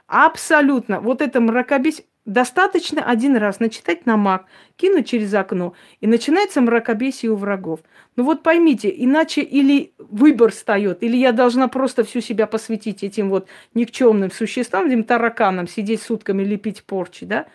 Абсолютно. Вот это мракобесие. Достаточно один раз начитать намак, кинуть через окно, и начинается мракобесие у врагов. Ну вот поймите, иначе или выбор встает, или я должна просто всю себя посвятить этим вот никчемным существам, этим тараканам, сидеть сутками, лепить порчи, да?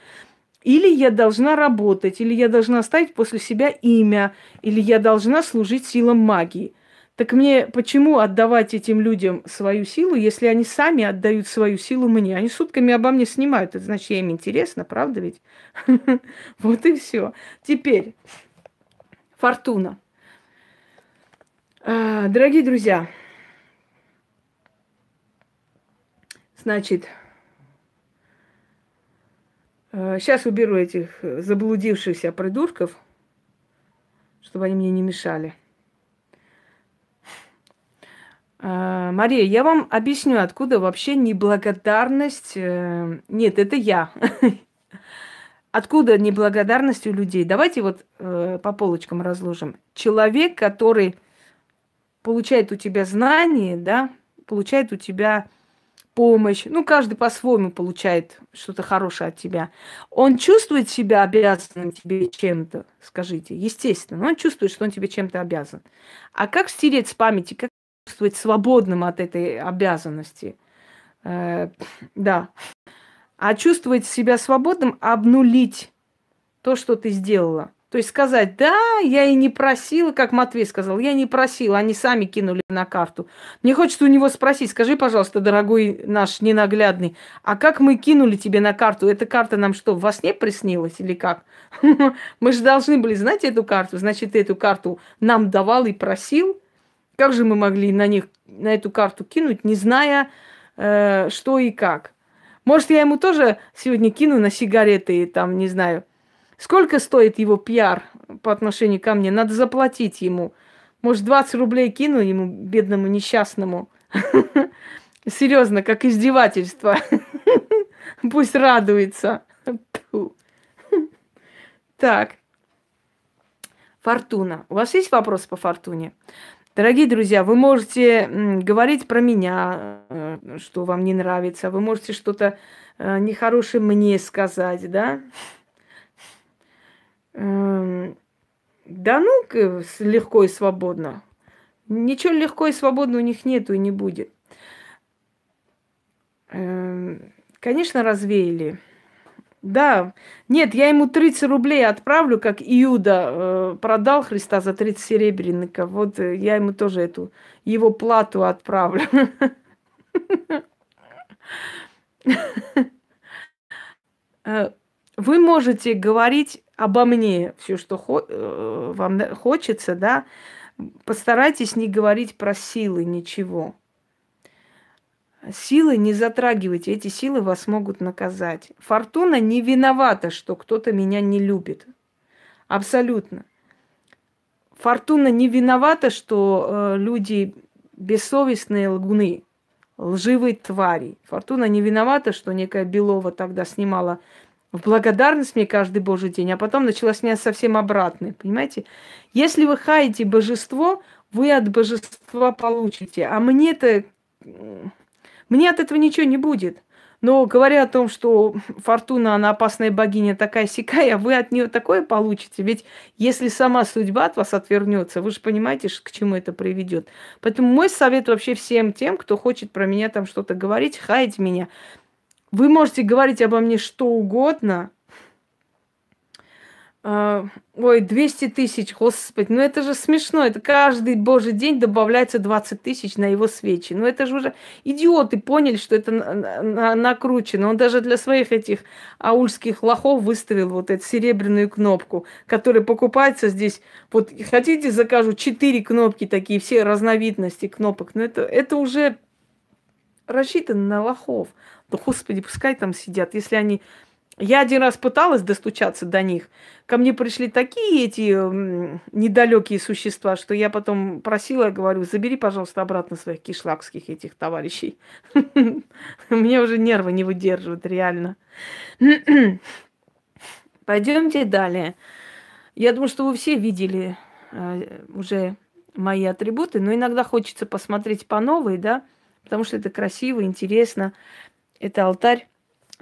Или я должна работать, или я должна оставить после себя имя, или я должна служить силам магии – так мне почему отдавать этим людям свою силу, если они сами отдают свою силу мне? Они сутками обо мне снимают. Это значит, я им интересно, правда ведь? <laughs> Вот и все. Теперь, фортуна. А, дорогие друзья, значит, сейчас а, уберу этих заблудившихся придурков, чтобы они мне не мешали. А, Мария, я вам объясню, откуда вообще неблагодарность. Э, нет, это я. <laughs> Откуда неблагодарность у людей? Давайте вот э, по полочкам разложим. Человек, который получает у тебя знания, да, получает у тебя помощь, ну, каждый по-своему получает что-то хорошее от тебя. Он чувствует себя обязанным тебе чем-то, скажите, естественно, он чувствует, что он тебе чем-то обязан. А как стереть с памяти, как чувствовать свободным от этой обязанности. Э, да. А чувствовать себя свободным, обнулить то, что ты сделала. То есть сказать, да, я и не просила, как Матвей сказал, я не просила, они сами кинули на карту. Мне хочется у него спросить, скажи, пожалуйста, дорогой наш ненаглядный, а как мы кинули тебе на карту? Эта карта нам что, во сне приснилась или как? <laughs> Мы же должны были знать эту карту, значит, ты эту карту нам давал и просил, как же мы могли на них, на эту карту кинуть, не зная, э, что и как? Может, я ему тоже сегодня кину на сигареты, там, не знаю. Сколько стоит его пиар по отношению ко мне? Надо заплатить ему. Может, 20 рублей кину ему, бедному несчастному. <laughs> Серьезно, как издевательство. <laughs> Пусть радуется. Так. Фортуна. У вас есть вопрос по фортуне? Дорогие друзья, вы можете говорить про меня, э, что вам не нравится, вы можете что-то э, нехорошее мне сказать, да? Эм, да ну, легко и свободно. Ничего легко и свободно у них нету и не будет. Эм, конечно, развеяли. Да, нет, я ему 30 рублей отправлю, как Иуда э, продал Христа за 30 серебряников. Вот э, я ему тоже эту его плату отправлю. Э, вы можете говорить обо мне все, что э, вам хочется, да. Постарайтесь не говорить про силы, ничего. Силы не затрагивайте, эти силы вас могут наказать. Фортуна не виновата, что кто-то меня не любит. Абсолютно. Фортуна не виновата, что э, люди бессовестные лгуны, лживые твари. Фортуна не виновата, что некая Белова тогда снимала в благодарность мне каждый божий день, а потом начала снимать совсем обратно. Понимаете? Если вы хаете божество, вы от божества получите. А мне-то... Мне от этого ничего не будет. Но говоря о том, что Фортуна, она опасная богиня такая сякая, вы от нее такое получите. Ведь если сама судьба от вас отвернется, вы же понимаете, к чему это приведет. Поэтому мой совет вообще всем тем, кто хочет про меня там что-то говорить, хаять меня. Вы можете говорить обо мне что угодно, ой, 200 тысяч, господи, ну это же смешно. Это каждый божий день добавляется 20 тысяч на его свечи. Ну это же уже идиоты поняли, что это на- на- накручено. Он даже для своих этих аульских лохов выставил вот эту серебряную кнопку, которая покупается здесь. Вот хотите, закажу 4 кнопки такие, все разновидности кнопок. Но это, это уже рассчитано на лохов. Да господи, пускай там сидят, если они я один раз пыталась достучаться до них. Ко мне пришли такие эти недалекие существа, что я потом просила, говорю, забери, пожалуйста, обратно своих кишлакских этих товарищей. <laughs> Мне уже нервы не выдерживают, реально. <clears throat> Пойдемте далее. Я думаю, что вы все видели э, уже мои атрибуты, но иногда хочется посмотреть по новой, да, потому что это красиво, интересно. Это алтарь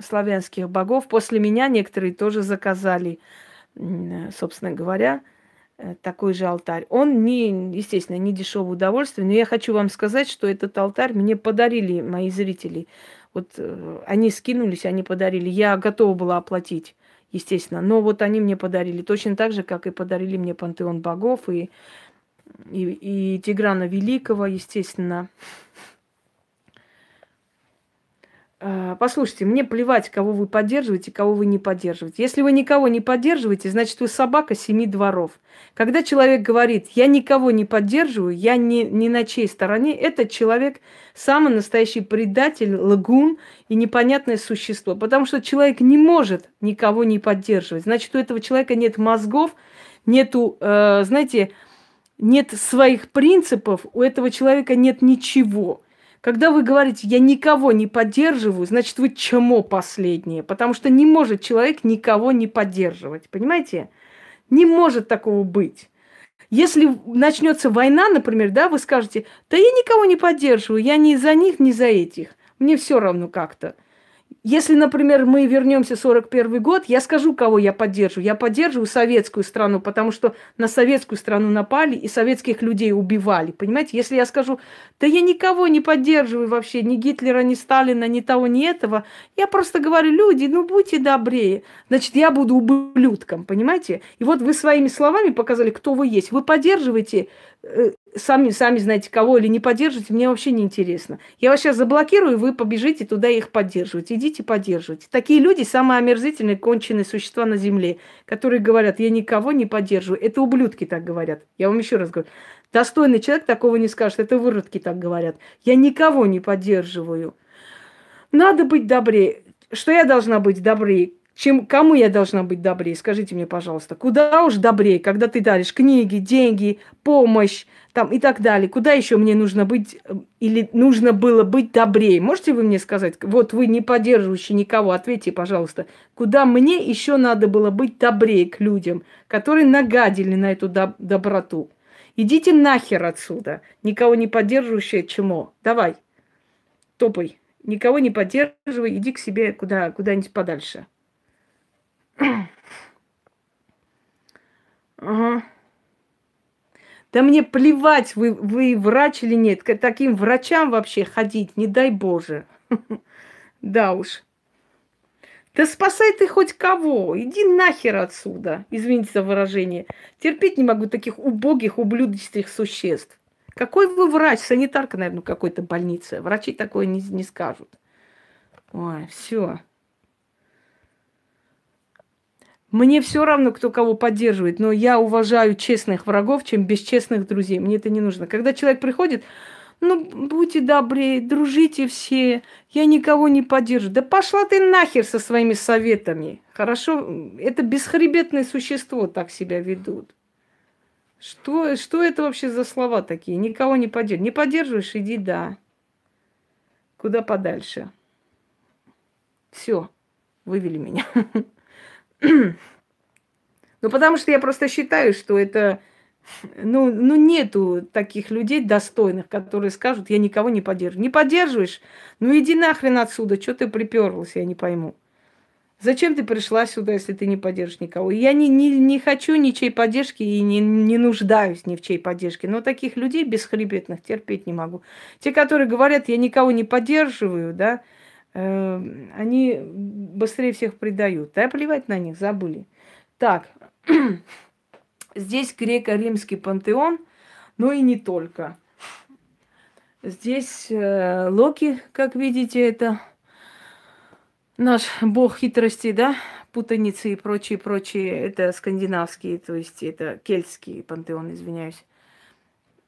славянских богов. После меня некоторые тоже заказали, собственно говоря, э, такой же алтарь. Он не, естественно, не дешевое удовольствие, но я хочу вам сказать, что этот алтарь мне подарили мои зрители. Вот э, они скинулись, они подарили. Я готова была оплатить, естественно, но вот они мне подарили точно так же, как и подарили мне пантеон богов и и, и Тиграна Великого, естественно. А, послушайте, мне плевать, кого вы поддерживаете, кого вы не поддерживаете. Если вы никого не поддерживаете, значит, вы собака семи дворов. Когда человек говорит, я никого не поддерживаю, я не, не на чьей стороне, этот человек самый настоящий предатель, лагун и непонятное существо. Потому что человек не может никого не поддерживать. Значит, у этого человека нет мозгов, нету, э, знаете, нет своих принципов, у этого человека нет ничего. Когда вы говорите, я никого не поддерживаю, значит, вы чему последнее? Потому что не может человек никого не поддерживать. Понимаете? Не может такого быть. Если начнется война, например, да, вы скажете, да я никого не поддерживаю, я ни за них, ни за этих. Мне все равно как-то. Если, например, мы вернемся в 41 год, я скажу, кого я поддерживаю. Я поддерживаю советскую страну, потому что на советскую страну напали и советских людей убивали. Понимаете, если я скажу, да я никого не поддерживаю вообще, ни Гитлера, ни Сталина, ни того, ни этого, я просто говорю, люди, ну будьте добрее. Значит, я буду ублюдком, понимаете? И вот вы своими словами показали, кто вы есть. Вы поддерживаете сами, сами знаете кого или не поддерживаете, мне вообще не интересно. Я вас сейчас заблокирую, вы побежите туда их поддерживать. Идите поддерживать. Такие люди самые омерзительные, конченые существа на земле, которые говорят, я никого не поддерживаю. Это ублюдки так говорят. Я вам еще раз говорю. Достойный человек такого не скажет. Это выродки так говорят. Я никого не поддерживаю. Надо быть добрее. Что я должна быть добрее? Чем кому я должна быть добрее? Скажите мне, пожалуйста, куда уж добрее, когда ты даришь книги, деньги, помощь там и так далее. Куда еще мне нужно быть э, или нужно было быть добрее? Можете вы мне сказать? Вот вы не поддерживающий никого, ответьте, пожалуйста, куда мне еще надо было быть добрее к людям, которые нагадили на эту доб- доброту? Идите нахер отсюда, никого не поддерживающее чему. Давай, топай. Никого не поддерживай, иди к себе куда, куда-нибудь подальше. Ага. Да мне плевать, вы, вы врач или нет. К таким врачам вообще ходить, не дай Боже. <laughs> Да уж. Да спасай ты хоть кого. Иди нахер отсюда. Извините за выражение. Терпеть не могу таких убогих, ублюдочных существ. Какой вы врач? Санитарка, наверное, какой-то больницы. Врачи такое не, не скажут. Ой, все. Мне все равно, кто кого поддерживает, но я уважаю честных врагов, чем бесчестных друзей. Мне это не нужно. Когда человек приходит, ну, будьте добрее, дружите все, я никого не поддерживаю. Да пошла ты нахер со своими советами. Хорошо? Это бесхребетное существо так себя ведут. Что, что это вообще за слова такие? Никого не поддерживаешь. Не поддерживаешь, иди, да. Куда подальше. Все, вывели меня. <laughs> Ну, потому что я просто считаю, что это ну, ну, нету таких людей достойных, которые скажут, я никого не поддерживаю. Не поддерживаешь? Ну, иди нахрен отсюда, что ты приперлась, я не пойму. Зачем ты пришла сюда, если ты не поддержишь никого? Я не, не, не хочу ничьей поддержки и не, не нуждаюсь ни в чьей поддержке. Но таких людей бесхребетных терпеть не могу. Те, которые говорят, я никого не поддерживаю, да, они быстрее всех предают. Да, плевать на них, забыли. Так, <clears throat> Здесь греко-римский пантеон, но и не только. Здесь э, Локи, как видите, это наш бог хитрости, да, путаницы и прочие, прочие, это скандинавские, то есть это кельтский пантеон, извиняюсь.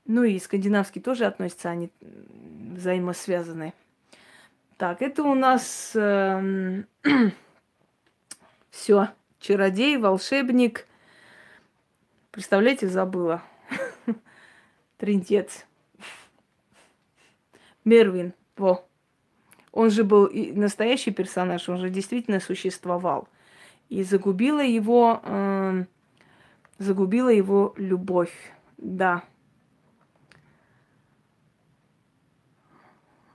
Ну и скандинавский тоже относятся, они взаимосвязаны. Так, это у нас <clears throat> э, все. Чародей, волшебник, Представляете, забыла. <laughs> Тринтец. Мервин. Во. Он же был и настоящий персонаж, он же действительно существовал. И загубила его, э, загубила его любовь. Да.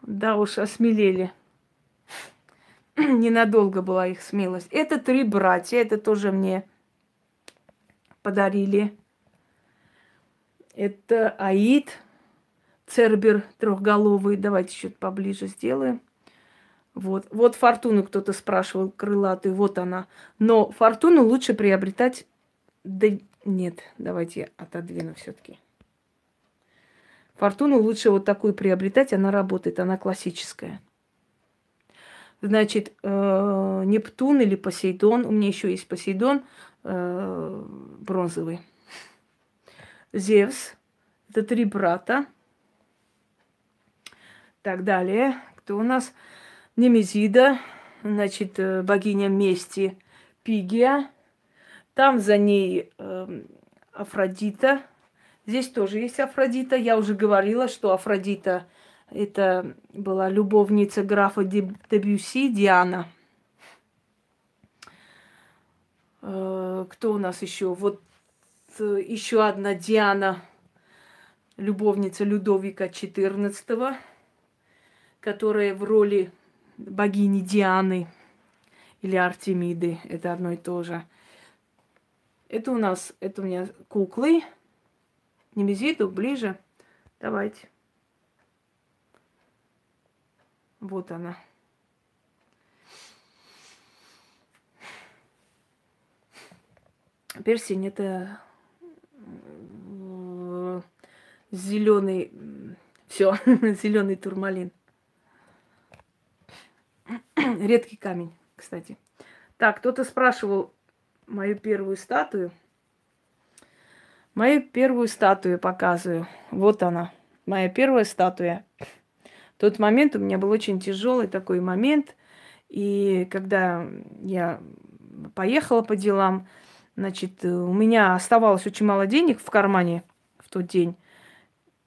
Да уж, осмелели. Ненадолго была их смелость. Это три братья, это тоже мне подарили. Это Аид, Цербер трехголовый. Давайте чуть поближе сделаем. Вот, вот фортуну кто-то спрашивал, крылатую, вот она. Но фортуну лучше приобретать... Да нет, давайте отодвину все-таки. Фортуну лучше вот такую приобретать, она работает, она классическая. Значит, э, Нептун или Посейдон, у меня еще есть Посейдон, э, бронзовый. Зевс. Это три брата. Так далее. Кто у нас? Немезида, значит, э, богиня мести Пигия. Там за ней э, Афродита. Здесь тоже есть Афродита. Я уже говорила, что Афродита это была любовница графа Дебюси Диана. Э, кто у нас еще? Вот э, еще одна Диана, любовница Людовика XIV, которая в роли богини Дианы или Артемиды. Это одно и то же. Это у нас, это у меня куклы. Немезиду ближе. Давайте. Вот она. Персень это э, зеленый, все, <laughs> зеленый турмалин. Редкий камень, кстати. Так, кто-то спрашивал мою первую статую. Мою первую статую показываю. Вот она. Моя первая статуя. В тот момент у меня был очень тяжелый такой момент. И когда я поехала по делам, Значит, у меня оставалось очень мало денег в кармане в тот день.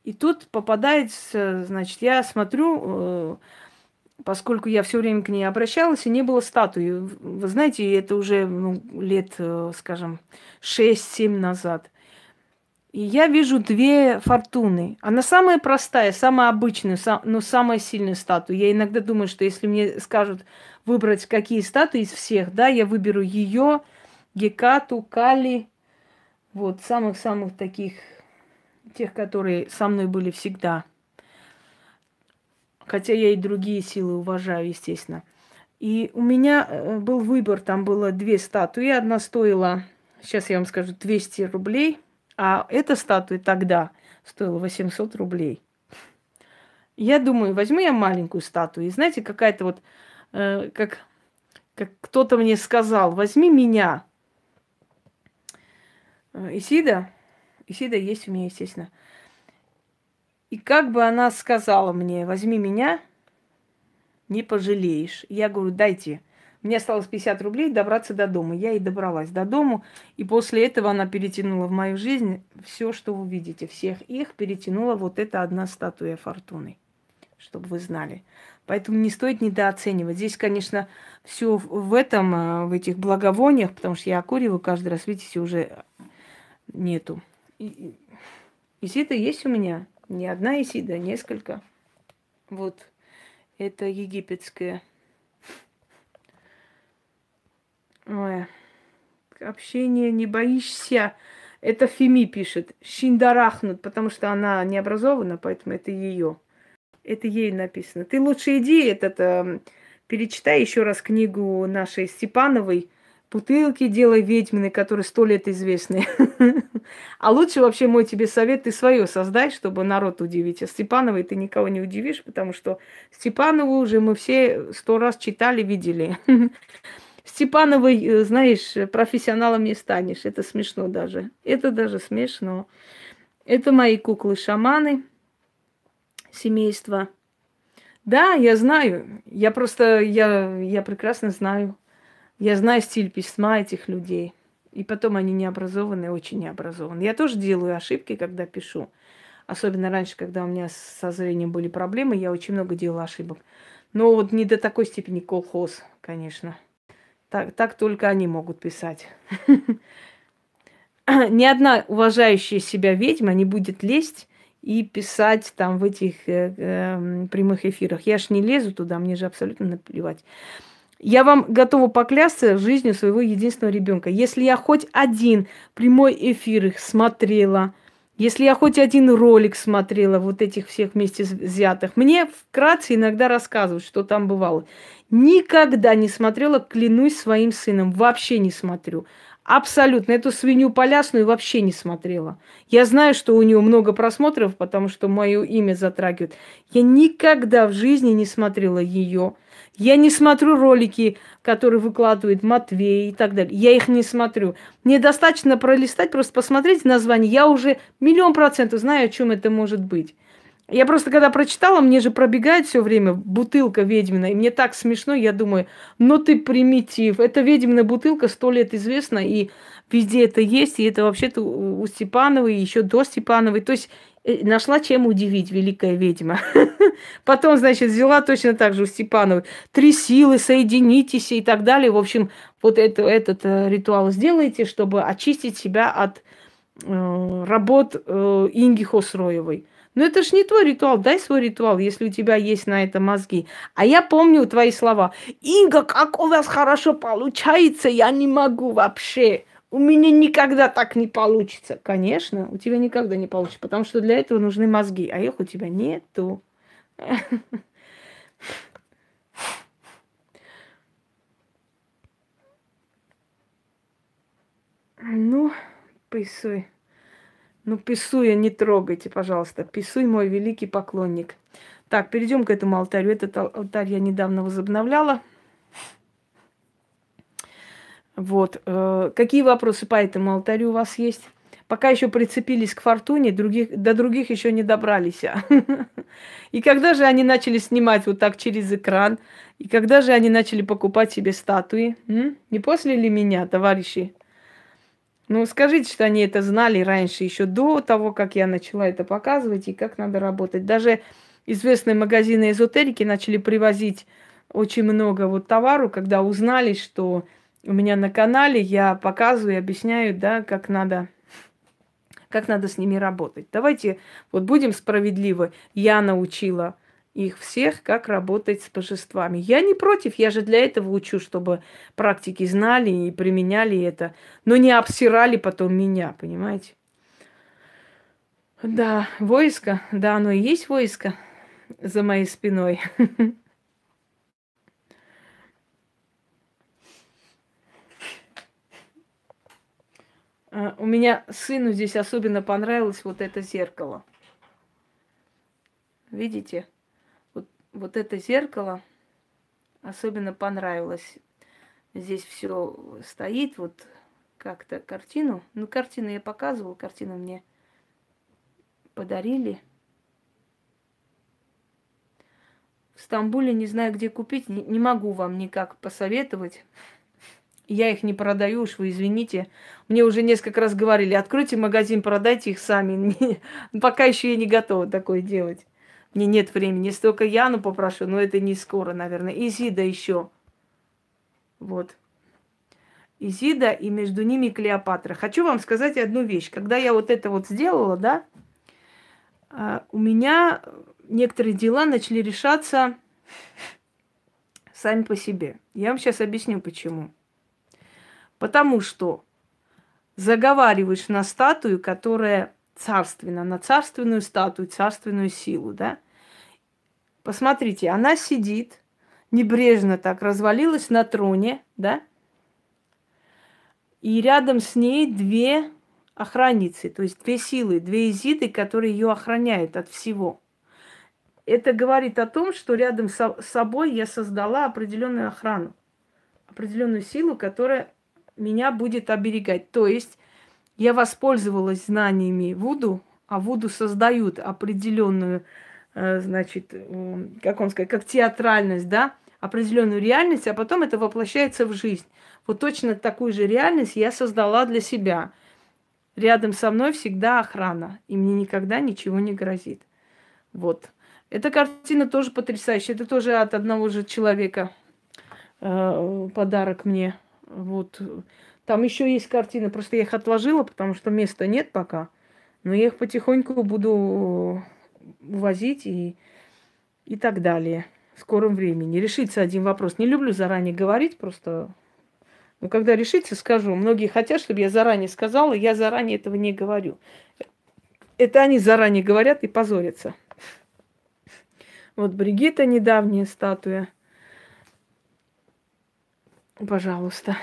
И тут попадается, значит, я смотрю, э, поскольку я все время к ней обращалась, и не было статуи. Вы знаете, это уже ну, лет, э, скажем, 6-7 назад. И я вижу две фортуны. Она самая простая, самая обычная, но самая сильная статуя. Я иногда думаю, что если мне скажут выбрать какие статуи из всех, да, я выберу ее, Гекату, Кали, вот самых-самых таких, тех, которые со мной были всегда. Хотя я и другие силы уважаю, естественно. И у меня э, был выбор, там было две статуи. Одна стоила, сейчас я вам скажу, 200 рублей, а эта статуя тогда стоила 800 рублей. Я думаю, возьму я маленькую статую. И знаете, какая-то вот, э, как, как кто-то мне сказал, возьми меня, Э, Исида, Исида есть у меня, естественно. И как бы она сказала мне, возьми меня, не пожалеешь. Я говорю, дайте. Мне осталось 50 рублей добраться до дома. Я и добралась до дома. И после этого она перетянула в мою жизнь все, что вы видите. Всех их перетянула вот эта одна статуя фортуны. Чтобы вы знали. Поэтому не стоит недооценивать. Здесь, конечно, все в этом, э, в этих благовониях, потому что я окуриваю каждый раз, видите, уже нету. Исида есть у меня. Не одна Исида, несколько. Вот. Это египетская. Ой. Общение не боишься. Это Фими пишет. Шиндарахнут, потому что она не образована, поэтому это ее. Это ей написано. Ты лучше иди этот, э, перечитай еще раз книгу нашей Степановой «Бутылки делай ведьмины», которые сто лет известны. <laughs> А лучше вообще мой тебе совет, ты свое создай, чтобы народ удивить. А Степановой ты никого не удивишь, потому что Степанову уже мы все сто раз читали, видели. <laughs> Степановой, э, знаешь, профессионалом не станешь. Это смешно даже. Это даже смешно. Это мои куклы-шаманы семейства. Да, я знаю. Я просто, я, я прекрасно знаю. Я знаю стиль письма этих людей. И потом они необразованные, очень необразованные. Я тоже делаю ошибки, когда пишу. Особенно раньше, когда у меня со зрением были проблемы, я очень много делала ошибок. Но вот не до такой степени колхоз, конечно. Так, так только они могут писать. <laughs> Ни одна уважающая себя ведьма не будет лезть и писать там в этих э, э, прямых эфирах. Я ж не лезу туда, мне же абсолютно наплевать. Я вам готова поклясться жизнью своего единственного ребенка. Если я хоть один прямой эфир их смотрела, если я хоть один ролик смотрела, вот этих всех вместе взятых, мне вкратце иногда рассказывают, что там бывало. Никогда не смотрела, клянусь своим сыном, вообще не смотрю. Абсолютно. Эту свинью полясную вообще не смотрела. Я знаю, что у нее много просмотров, потому что мое имя затрагивает. Я никогда в жизни не смотрела ее. Я не смотрю ролики, которые выкладывает Матвей и так далее. Я их не смотрю. Мне достаточно пролистать, просто посмотреть название. Я уже миллион процентов знаю, о чем это может быть. Я просто когда прочитала, мне же пробегает все время бутылка ведьмина, и мне так смешно, я думаю, ну ты примитив, это ведьмина бутылка сто лет известна, и везде это есть, и это вообще-то у Степановой, еще до Степановой, то есть э, нашла чем удивить великая ведьма. <laughs> Потом, значит, взяла точно так же у Степановой три силы, соединитесь и так далее. В общем, вот это, этот э, ритуал сделайте, чтобы очистить себя от э, работ э, Инги Хосроевой. Но это ж не твой ритуал. Дай свой ритуал, если у тебя есть на это мозги. А я помню твои слова. Инга, как у вас хорошо получается, я не могу вообще. У меня никогда так не получится. Конечно, у тебя никогда не получится, потому что для этого нужны мозги, а их у тебя нету. Ну, писай. Ну, Писуя не трогайте, пожалуйста. Писуй мой великий поклонник. Так, перейдем к этому алтарю. Этот алтарь я недавно возобновляла. Вот. Э, какие вопросы по этому алтарю у вас есть? Пока еще прицепились к фортуне, других, до других еще не добрались. <laughs> И когда же они начали снимать вот так через экран? И когда же они начали покупать себе статуи? Не после ли меня, товарищи? Ну, скажите, что они это знали раньше, еще до того, как я начала это показывать и как надо работать. Даже известные магазины эзотерики начали привозить очень много вот товару, когда узнали, что у меня на канале я показываю и объясняю, да, как надо, как надо с ними работать. Давайте вот будем справедливы. Я научила их всех, как работать с божествами. Я не против, я же для этого учу, чтобы практики знали и применяли это, но не обсирали потом меня, понимаете? Да, войско, да, оно и есть войско за моей спиной. <laughs> у меня сыну здесь особенно понравилось вот это зеркало. Видите? вот это зеркало особенно понравилось. Здесь все стоит, вот как-то картину. Ну, картину я показывала, картину мне подарили. В Стамбуле не знаю, где купить, не, не могу вам никак посоветовать. Я их не продаю, уж вы извините. Мне уже несколько раз говорили, откройте магазин, продайте их сами. <laughs> Пока еще я не готова такое делать. Мне нет времени. Если только Яну попрошу, но это не скоро, наверное. Изида еще. Вот. Изида и между ними Клеопатра. Хочу вам сказать одну вещь. Когда я вот это вот сделала, да, а, у меня некоторые дела начали решаться <laughs> сами по себе. Я вам сейчас объясню, почему. Потому что заговариваешь на статую, которая царственна, на царственную статую, царственную силу, да? Посмотрите, она сидит, небрежно так развалилась на троне, да? И рядом с ней две охранницы, то есть две силы, две изиды, которые ее охраняют от всего. Это говорит о том, что рядом с собой я создала определенную охрану, определенную силу, которая меня будет оберегать. То есть я воспользовалась знаниями Вуду, а Вуду создают определенную, э, значит, как он сказать, как театральность, да, определенную реальность, а потом это воплощается в жизнь. Вот точно такую же реальность я создала для себя. Рядом со мной всегда охрана, и мне никогда ничего не грозит. Вот. Эта картина тоже потрясающая. Это тоже от одного же человека э, подарок мне. Вот. Там еще есть картины, просто я их отложила, потому что места нет пока. Но я их потихоньку буду увозить и, и так далее в скором времени. Решится один вопрос. Не люблю заранее говорить, просто но когда решится, скажу. Многие хотят, чтобы я заранее сказала, я заранее этого не говорю. Это они заранее говорят и позорятся. Вот Бригита недавняя статуя – Пожалуйста.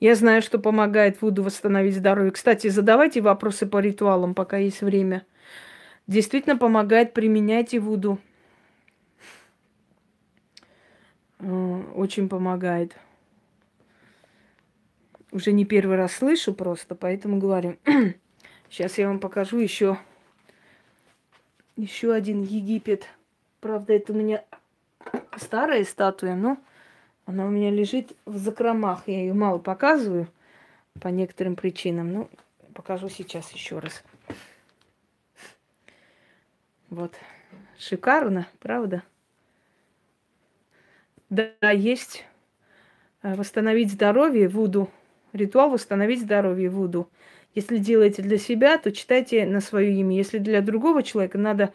Я знаю, что помогает Вуду восстановить здоровье. Кстати, задавайте вопросы по ритуалам, пока есть время. Действительно помогает, применяйте Вуду. Э, очень помогает. Уже не первый раз слышу просто, поэтому говорю. <clears throat> Сейчас я вам покажу еще еще один Египет. Правда, это у меня старая статуя, но она у меня лежит в закромах. Я ее мало показываю по некоторым причинам. Ну, покажу сейчас еще раз. Вот. Шикарно, правда? Да, есть э, восстановить здоровье Вуду. Ритуал восстановить здоровье Вуду. Если делаете для себя, то читайте на свое имя. Если для другого человека, надо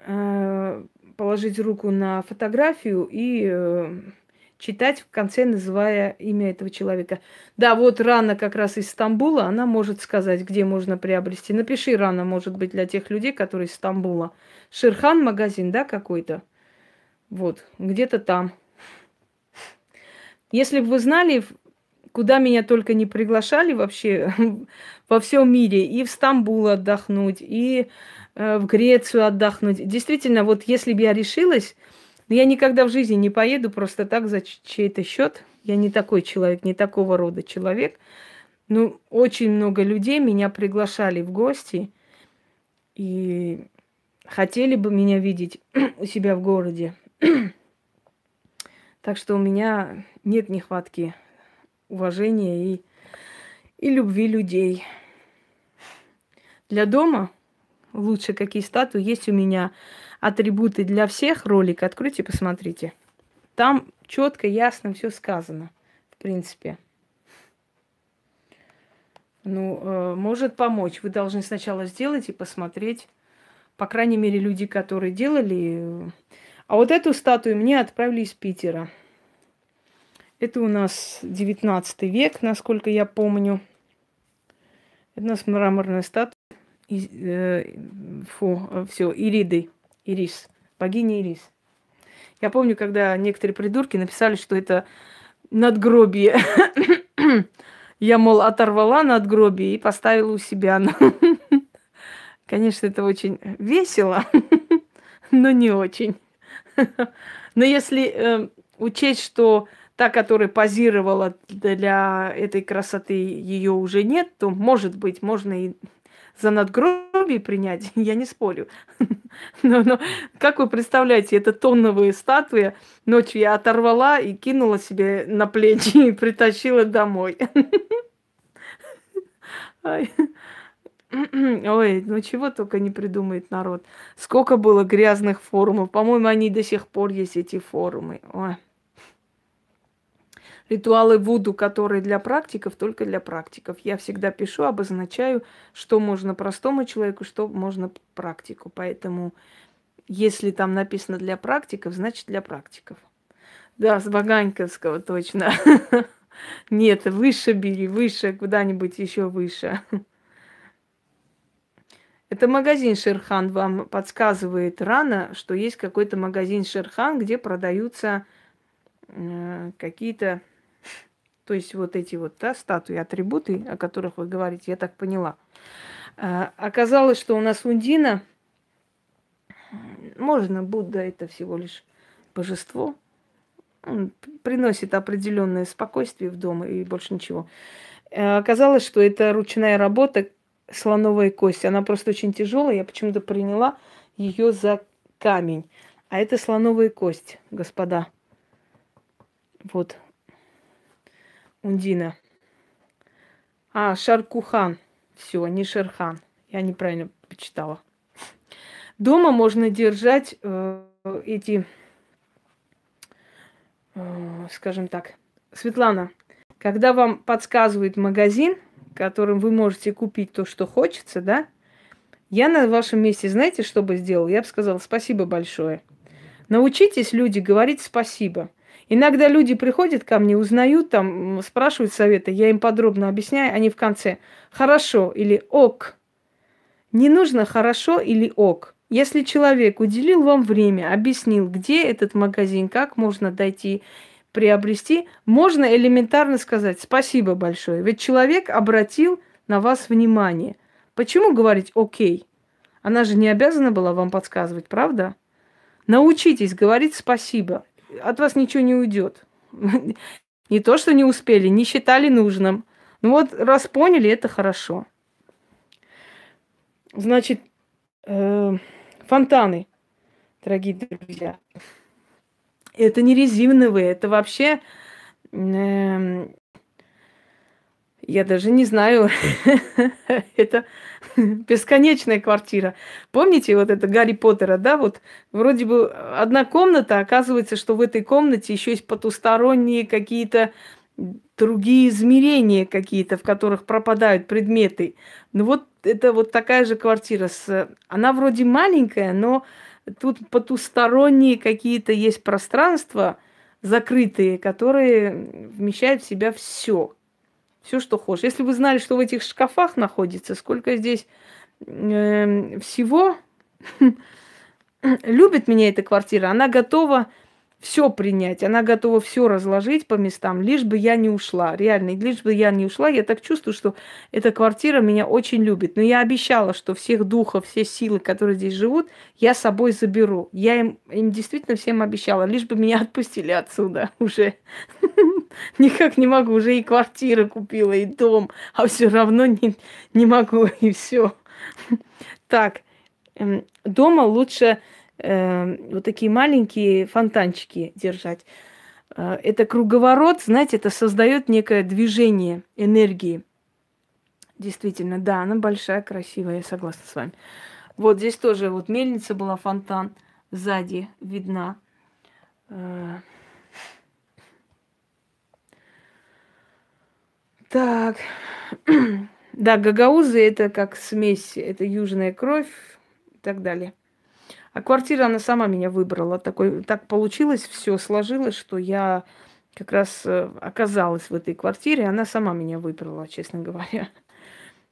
э, положить руку на фотографию и э, читать в конце, называя имя этого человека. Да, вот Рана как раз из Стамбула, она может сказать, где можно приобрести. Напиши Рана, может быть, для тех людей, которые из Стамбула. Шерхан магазин, да, какой-то? Вот, где-то там. Если бы вы знали, куда меня только не приглашали вообще <laughs> во всем мире, и в Стамбул отдохнуть, и Э, в Грецию отдохнуть. Действительно, вот если бы я решилась, я никогда в жизни не поеду просто так за чей-то счет. Я не такой человек, не такого рода человек. Ну, очень много людей меня приглашали в гости и хотели бы меня видеть <clears throat> у себя в городе. <clears throat> так что у меня нет нехватки уважения и, и любви людей. Для дома лучше какие статуи. Есть у меня атрибуты для всех ролик. Откройте, посмотрите. Там четко, ясно все сказано, в принципе. Ну, э, может помочь. Вы должны сначала сделать и посмотреть. По крайней мере, люди, которые делали. А вот эту статую мне отправили из Питера. Это у нас 19 век, насколько я помню. Это у нас мраморная статуя э, фу, все, Ириды, Ирис, богиня Ирис. Я помню, когда некоторые придурки написали, что это надгробие. <coughs> Я, мол, оторвала надгробие и поставила у себя. <laughs> Конечно, это очень весело, <laughs> но не очень. <laughs> Но если э, учесть, что та, которая позировала для этой красоты, ее уже нет, то, может быть, можно и за надгробие принять, <laughs> я не спорю. <laughs> Но, но как вы представляете, это тонновые статуи ночью я оторвала и кинула себе на плечи и притащила домой. <laughs> <clears throat> Ой. ну чего только не придумает народ. Сколько было грязных форумов. По-моему, они до сих пор есть, эти форумы. Ой. Ритуалы Вуду, которые для практиков, только для практиков. Я всегда пишу, обозначаю, что можно простому человеку, что можно практику. Поэтому, если там написано для практиков, значит для практиков. Да, с Баганьковского точно. <laughs> Нет, выше бери, выше, куда-нибудь еще выше. Это магазин Шерхан вам подсказывает рано, что есть какой-то магазин Шерхан, где продаются э, какие-то то есть вот эти вот да, статуи, атрибуты, о которых вы говорите, я так поняла. А, оказалось, что у нас Ундина, можно, Будда это всего лишь божество, он приносит определенное спокойствие в дом и больше ничего. А, оказалось, что это ручная работа, слоновая кость. Она просто очень тяжелая. Я почему-то приняла ее за камень. А это слоновая кость, господа. Вот, Ундина. А, Шаркухан. Все, не Шерхан. Я неправильно почитала. Дома можно держать э, эти, э, скажем так, Светлана, когда вам подсказывает магазин, которым вы можете купить то, что хочется, да, я на вашем месте, знаете, что бы сделал? Я бы сказала спасибо большое. Научитесь, люди, говорить спасибо – Иногда люди приходят ко мне, узнают, там, спрашивают советы, я им подробно объясняю, они в конце «хорошо» или «ок». Не нужно «хорошо» или «ок». Если человек уделил вам время, объяснил, где этот магазин, как можно дойти, приобрести, можно элементарно сказать «спасибо большое». Ведь человек обратил на вас внимание. Почему говорить «окей»? Она же не обязана была вам подсказывать, правда? Научитесь говорить спасибо от вас ничего не уйдет. <laughs> Не то, что не успели, не считали нужным. Ну вот, раз поняли, это хорошо. Значит, э, фонтаны, дорогие друзья. Это не резиновые, это вообще э, я даже не знаю, <laughs> это <laughs> бесконечная квартира. Помните вот это Гарри Поттера, да? Вот вроде бы одна комната, оказывается, что в этой комнате еще есть потусторонние какие-то другие измерения какие-то, в которых пропадают предметы. Ну вот это вот такая же квартира. С... Она вроде маленькая, но тут потусторонние какие-то есть пространства закрытые, которые вмещают в себя все все, что хочешь. Если вы знали, что в этих шкафах находится, сколько здесь э, всего, <laughs> любит меня эта квартира, она готова все принять, она готова все разложить по местам, лишь бы я не ушла. Реально, лишь бы я не ушла, я так чувствую, что эта квартира меня очень любит. Но я обещала, что всех духов, все силы, которые здесь живут, я с собой заберу. Я им, им действительно всем обещала, лишь бы меня отпустили отсюда <laughs> уже. <laughs> Никак не могу, уже и квартира купила, и дом, а все равно не, не могу, <laughs> и все. Так, эм, дома лучше э, вот такие маленькие фонтанчики держать. Э, это круговорот, знаете, это создает некое движение энергии. Действительно, да, она большая, красивая, я согласна с вами. Вот здесь тоже вот мельница была, фонтан сзади видна. Так, <clears throat> да, гагаузы это как смесь, это южная кровь и так далее. А квартира она сама меня выбрала. Такой, так получилось, все сложилось, что я как раз э, оказалась в этой квартире. Она сама меня выбрала, честно говоря.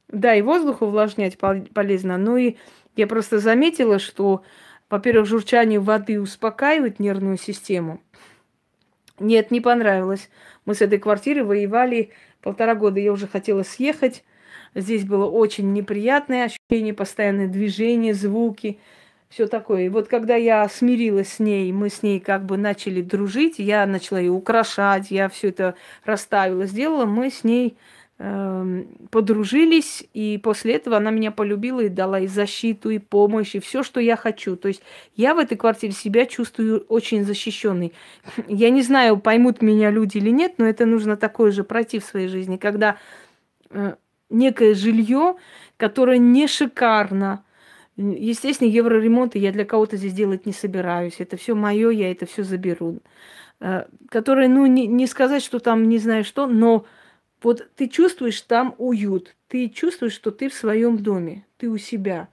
Да, и воздух увлажнять полезно. Ну и я просто заметила, что, во-первых, журчание воды успокаивает нервную систему. Нет, не понравилось. Мы с этой квартиры воевали полтора года. Я уже хотела съехать. Здесь было очень неприятное ощущение, постоянное движение, звуки. все такое. И вот когда я смирилась с ней, мы с ней как бы начали дружить, я начала ее украшать, я все это расставила, сделала, мы с ней подружились, и после этого она меня полюбила и дала и защиту, и помощь, и все, что я хочу. То есть я в этой квартире себя чувствую очень защищенной. Я не знаю, поймут меня люди или нет, но это нужно такое же пройти в своей жизни, когда э, некое жилье, которое не шикарно, Естественно, евроремонты я для кого-то здесь делать не собираюсь. Это все мое, я это все заберу. Э, Которые, ну, не, не сказать, что там не знаю что, но вот ты чувствуешь там уют. Ты чувствуешь, что ты в своем доме, ты у себя.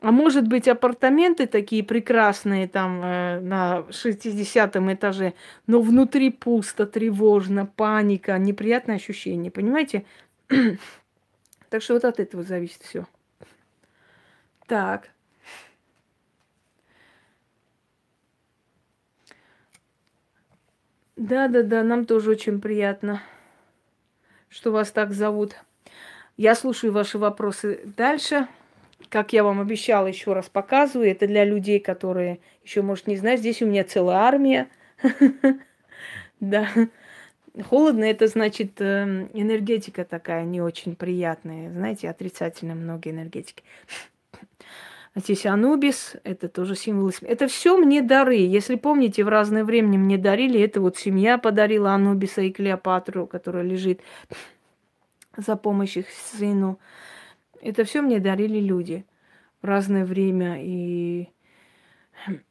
А может быть, апартаменты такие прекрасные там э, на 60 этаже, но внутри пусто, тревожно, паника, неприятное ощущение, понимаете? <clears throat> так что вот от этого зависит все. Так. Да-да-да, нам тоже очень приятно, что вас так зовут. Я слушаю ваши вопросы дальше. Как я вам обещала, еще раз показываю. Это для людей, которые еще, может, не знают. Здесь у меня целая армия. <laughs> Да. Холодно, это значит эм, энергетика такая не очень приятная. Знаете, отрицательно много энергетики. А здесь Анубис, это тоже символ. Это все мне дары. Если помните, в разное время мне дарили. Это вот семья подарила Анубиса и Клеопатру, которая лежит <sniffs> за помощь их сыну. Это все мне дарили люди в разное время и,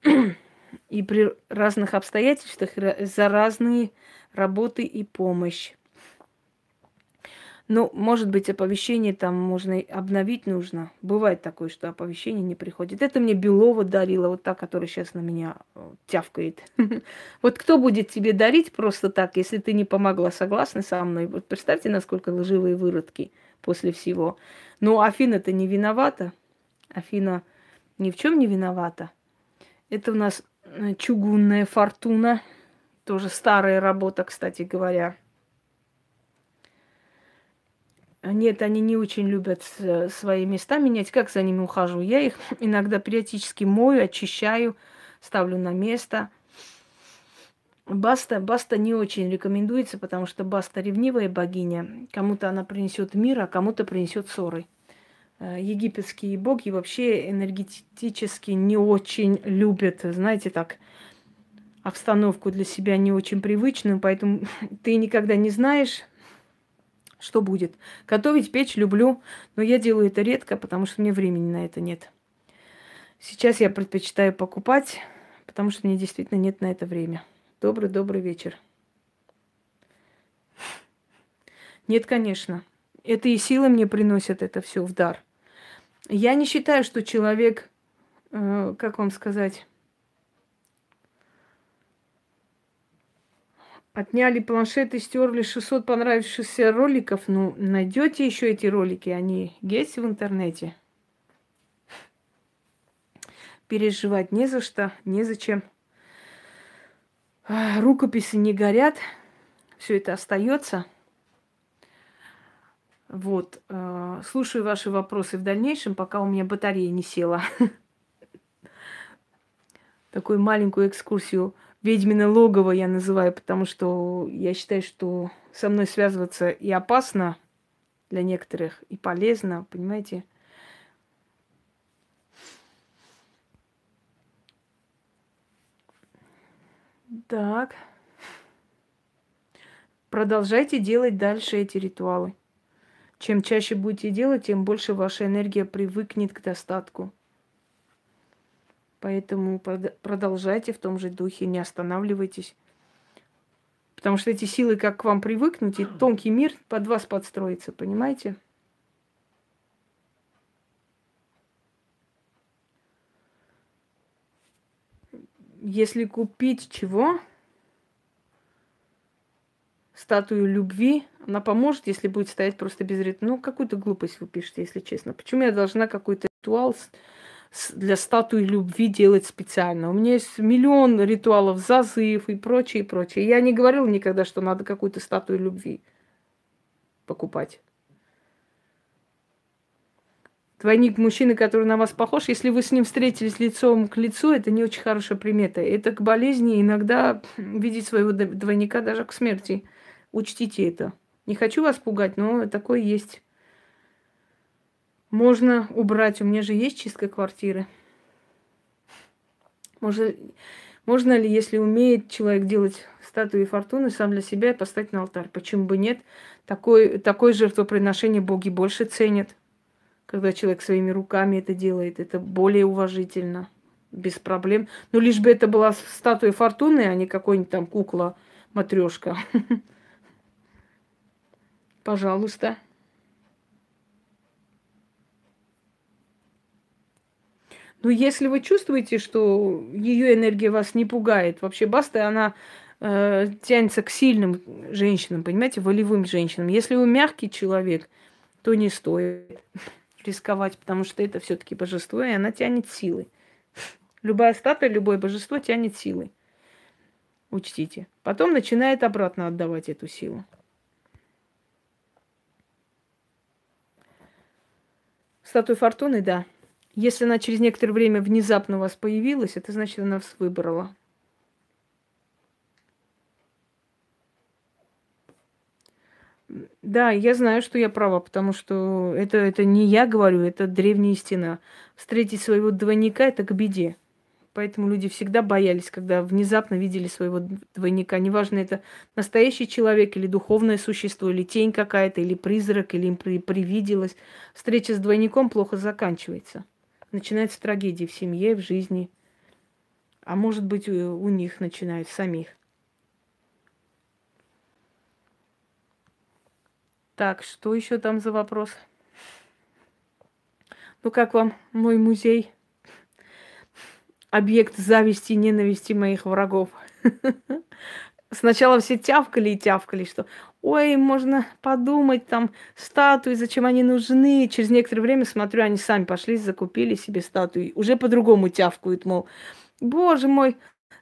<clears throat> и при разных обстоятельствах за разные работы и помощь. Ну, может быть, оповещение там можно обновить нужно. Бывает такое, что оповещение не приходит. Это мне Белова дарила, вот та, которая сейчас на меня э, тявкает. <laughs> Вот кто будет тебе дарить просто так, если ты не помогла, согласны со мной? Вот представьте, насколько лживые выродки после всего. Ну, Афина-то не виновата. Афина ни в чем не виновата. Это у нас э, чугунная фортуна. Тоже старая работа, кстати говоря. Нет, они не очень любят э, свои места менять. Как за ними ухожу? Я их иногда периодически мою, очищаю, ставлю на место. Баста, Баста не очень рекомендуется, потому что Баста ревнивая богиня. Кому-то она принесет мир, а кому-то принесет ссоры. Э, египетские боги вообще энергетически не очень любят, знаете, так, обстановку для себя не очень привычную, поэтому <laughs> ты никогда не знаешь, что будет. Готовить печь люблю, но я делаю это редко, потому что мне времени на это нет. Сейчас я предпочитаю покупать, потому что мне действительно нет на это время. Добрый-добрый вечер. Нет, конечно. Это и силы мне приносят это все в дар. Я не считаю, что человек, э, как вам сказать, Отняли планшеты, стерли 600 понравившихся роликов. Ну, найдете еще эти ролики, они есть в интернете. Переживать не за что, незачем. Рукописи не горят, все это остается. Вот, э, слушаю ваши вопросы в дальнейшем, пока у меня батарея не села. <laughs> Такую маленькую экскурсию ведьмино логово я называю, потому что я считаю, что со мной связываться и опасно для некоторых, и полезно, понимаете? Так. Продолжайте делать дальше эти ритуалы. Чем чаще будете делать, тем больше ваша энергия привыкнет к достатку. Поэтому продолжайте в том же духе, не останавливайтесь. Потому что эти силы, как к вам привыкнуть, и тонкий мир под вас подстроится, понимаете? Если купить чего? Статую любви, она поможет, если будет стоять просто без ритуала. Ну, какую-то глупость вы пишете, если честно. Почему я должна какой-то ритуал для статуи любви делать специально. У меня есть миллион ритуалов, зазыв и прочее, и прочее. Я не говорила никогда, что надо какую-то статую любви покупать. Двойник мужчины, который на вас похож, если вы с ним встретились лицом к лицу, это не очень хорошая примета. Это к болезни, иногда видеть своего двойника даже к смерти. Учтите это. Не хочу вас пугать, но такое есть. Можно убрать. У меня же есть чистка квартиры. Может, можно ли, если умеет человек делать статуи фортуны сам для себя и поставить на алтарь? Почему бы нет? Такое, такое жертвоприношение боги больше ценят. Когда человек своими руками это делает, это более уважительно, без проблем. Но лишь бы это была статуя фортуны, а не какой-нибудь там кукла матрешка. <laughs> Пожалуйста. Но если вы чувствуете, что ее энергия вас не пугает, вообще Баста, она э, тянется к сильным женщинам, понимаете, волевым женщинам. Если вы мягкий человек, то не стоит <laughs> рисковать, потому что это все-таки божество, и она тянет силы. <laughs> Любая статуя, любое божество тянет силы. Учтите. Потом начинает обратно отдавать эту силу. Статуя фортуны, да. Если она через некоторое время внезапно у вас появилась, это значит, она вас выбрала. Да, я знаю, что я права, потому что это, это не я говорю, это древняя истина. Встретить своего двойника – это к беде. Поэтому люди всегда боялись, когда внезапно видели своего двойника. Неважно, это настоящий человек или духовное существо, или тень какая-то, или призрак, или им при, привиделось. Встреча с двойником плохо заканчивается. Начинается трагедия в семье, в жизни. А может быть, у, них начинается самих. Так, что еще там за вопрос? Ну как вам мой музей? Объект зависти и ненависти моих врагов. <laughs> Сначала все тявкали и тявкали, что ой, можно подумать, там статуи, зачем они нужны. Через некоторое время смотрю, они сами пошли, закупили себе статуи. Уже по-другому тявкают, мол, боже мой,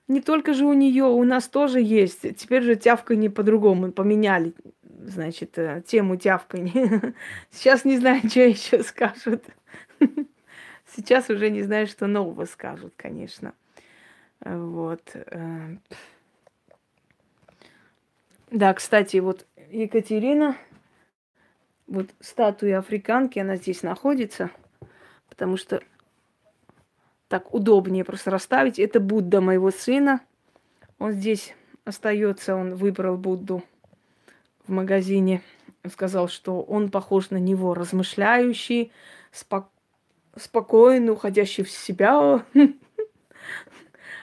не только же у нее, у нас тоже есть. Теперь же тявка не по-другому, поменяли значит, э, тему тявканья. <laughs> Сейчас не знаю, что еще скажут. <laughs> Сейчас уже не знаю, что нового скажут, конечно. Вот. Э. Да, кстати, вот Екатерина, вот статуя африканки, она здесь находится, потому что так удобнее просто расставить. Это Будда моего сына. Он здесь остается, он выбрал Будду в магазине, сказал, что он похож на него, размышляющий, спок... спокойный, уходящий в себя. <laughs>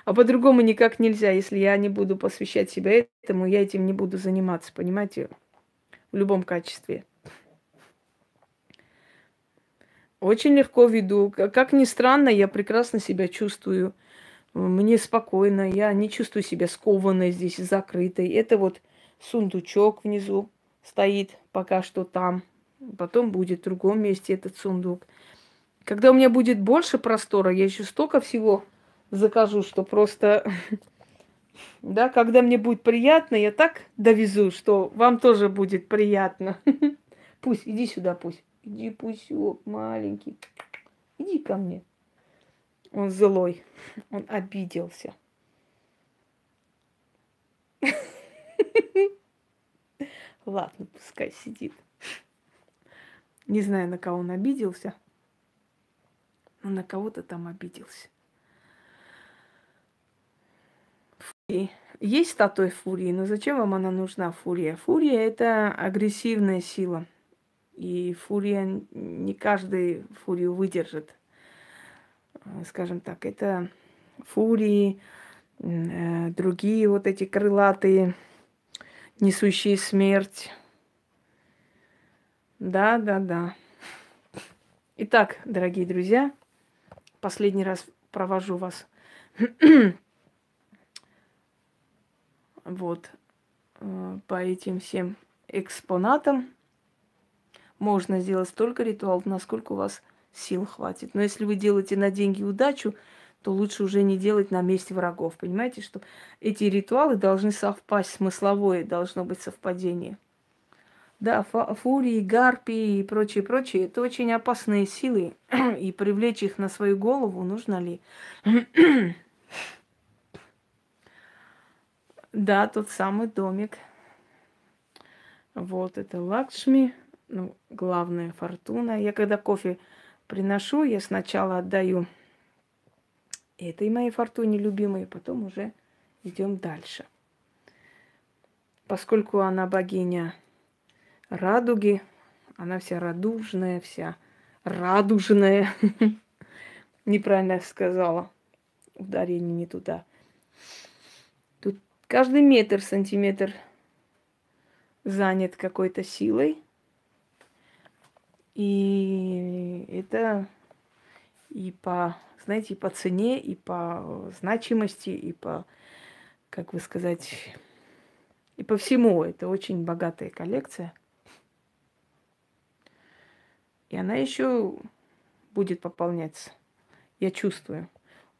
А по-другому никак нельзя. Если я не буду посвящать себя этому, я этим не буду заниматься, понимаете? В любом качестве. Очень легко веду. Как ни странно, я прекрасно себя чувствую. Мне спокойно. Я не чувствую себя скованной здесь, закрытой. Это вот сундучок внизу стоит пока что там. Потом будет в другом месте этот сундук. Когда у меня будет больше простора, я еще столько всего закажу, что просто... <laughs> Да, когда мне будет приятно, я так довезу, что вам тоже будет приятно. <laughs> Пусть, иди сюда, пусть. Иди, пусек, маленький. Иди ко мне. Он злой. Он обиделся. <laughs> Ладно, пускай сидит. Не знаю, на кого он обиделся, но на кого-то там обиделся. Фурии. Есть статуя фурии, но зачем вам она нужна, фурия? Фурия – это агрессивная сила. И фурия, не каждый фурию выдержит. Скажем так, это фурии, э, другие вот эти крылатые несущие смерть. Да, да, да. Итак, дорогие друзья, последний раз провожу вас вот э, по этим всем экспонатам. Можно сделать столько ритуалов, насколько у вас сил хватит. Но если вы делаете на деньги удачу, то лучше уже не делать на месте врагов. Понимаете, что эти ритуалы должны совпасть, смысловое должно быть совпадение. Да, фурии, гарпии и прочее, прочее, это очень опасные силы, <clears throat> и привлечь их на свою голову нужно ли? <clears throat> да, тот самый домик. Вот это Лакшми, ну, главная фортуна. Я когда кофе приношу, я сначала отдаю этой моей фортуне любимой, потом уже идем дальше. Поскольку она богиня радуги. Она вся радужная, вся радужная. <laughs> Неправильно сказала. Ударение не туда. Каждый метр, сантиметр занят какой-то силой. И это и по, знаете, и по цене, и по значимости, и по, как вы сказать, и по всему. Это очень богатая коллекция – и она еще будет пополняться. Я чувствую.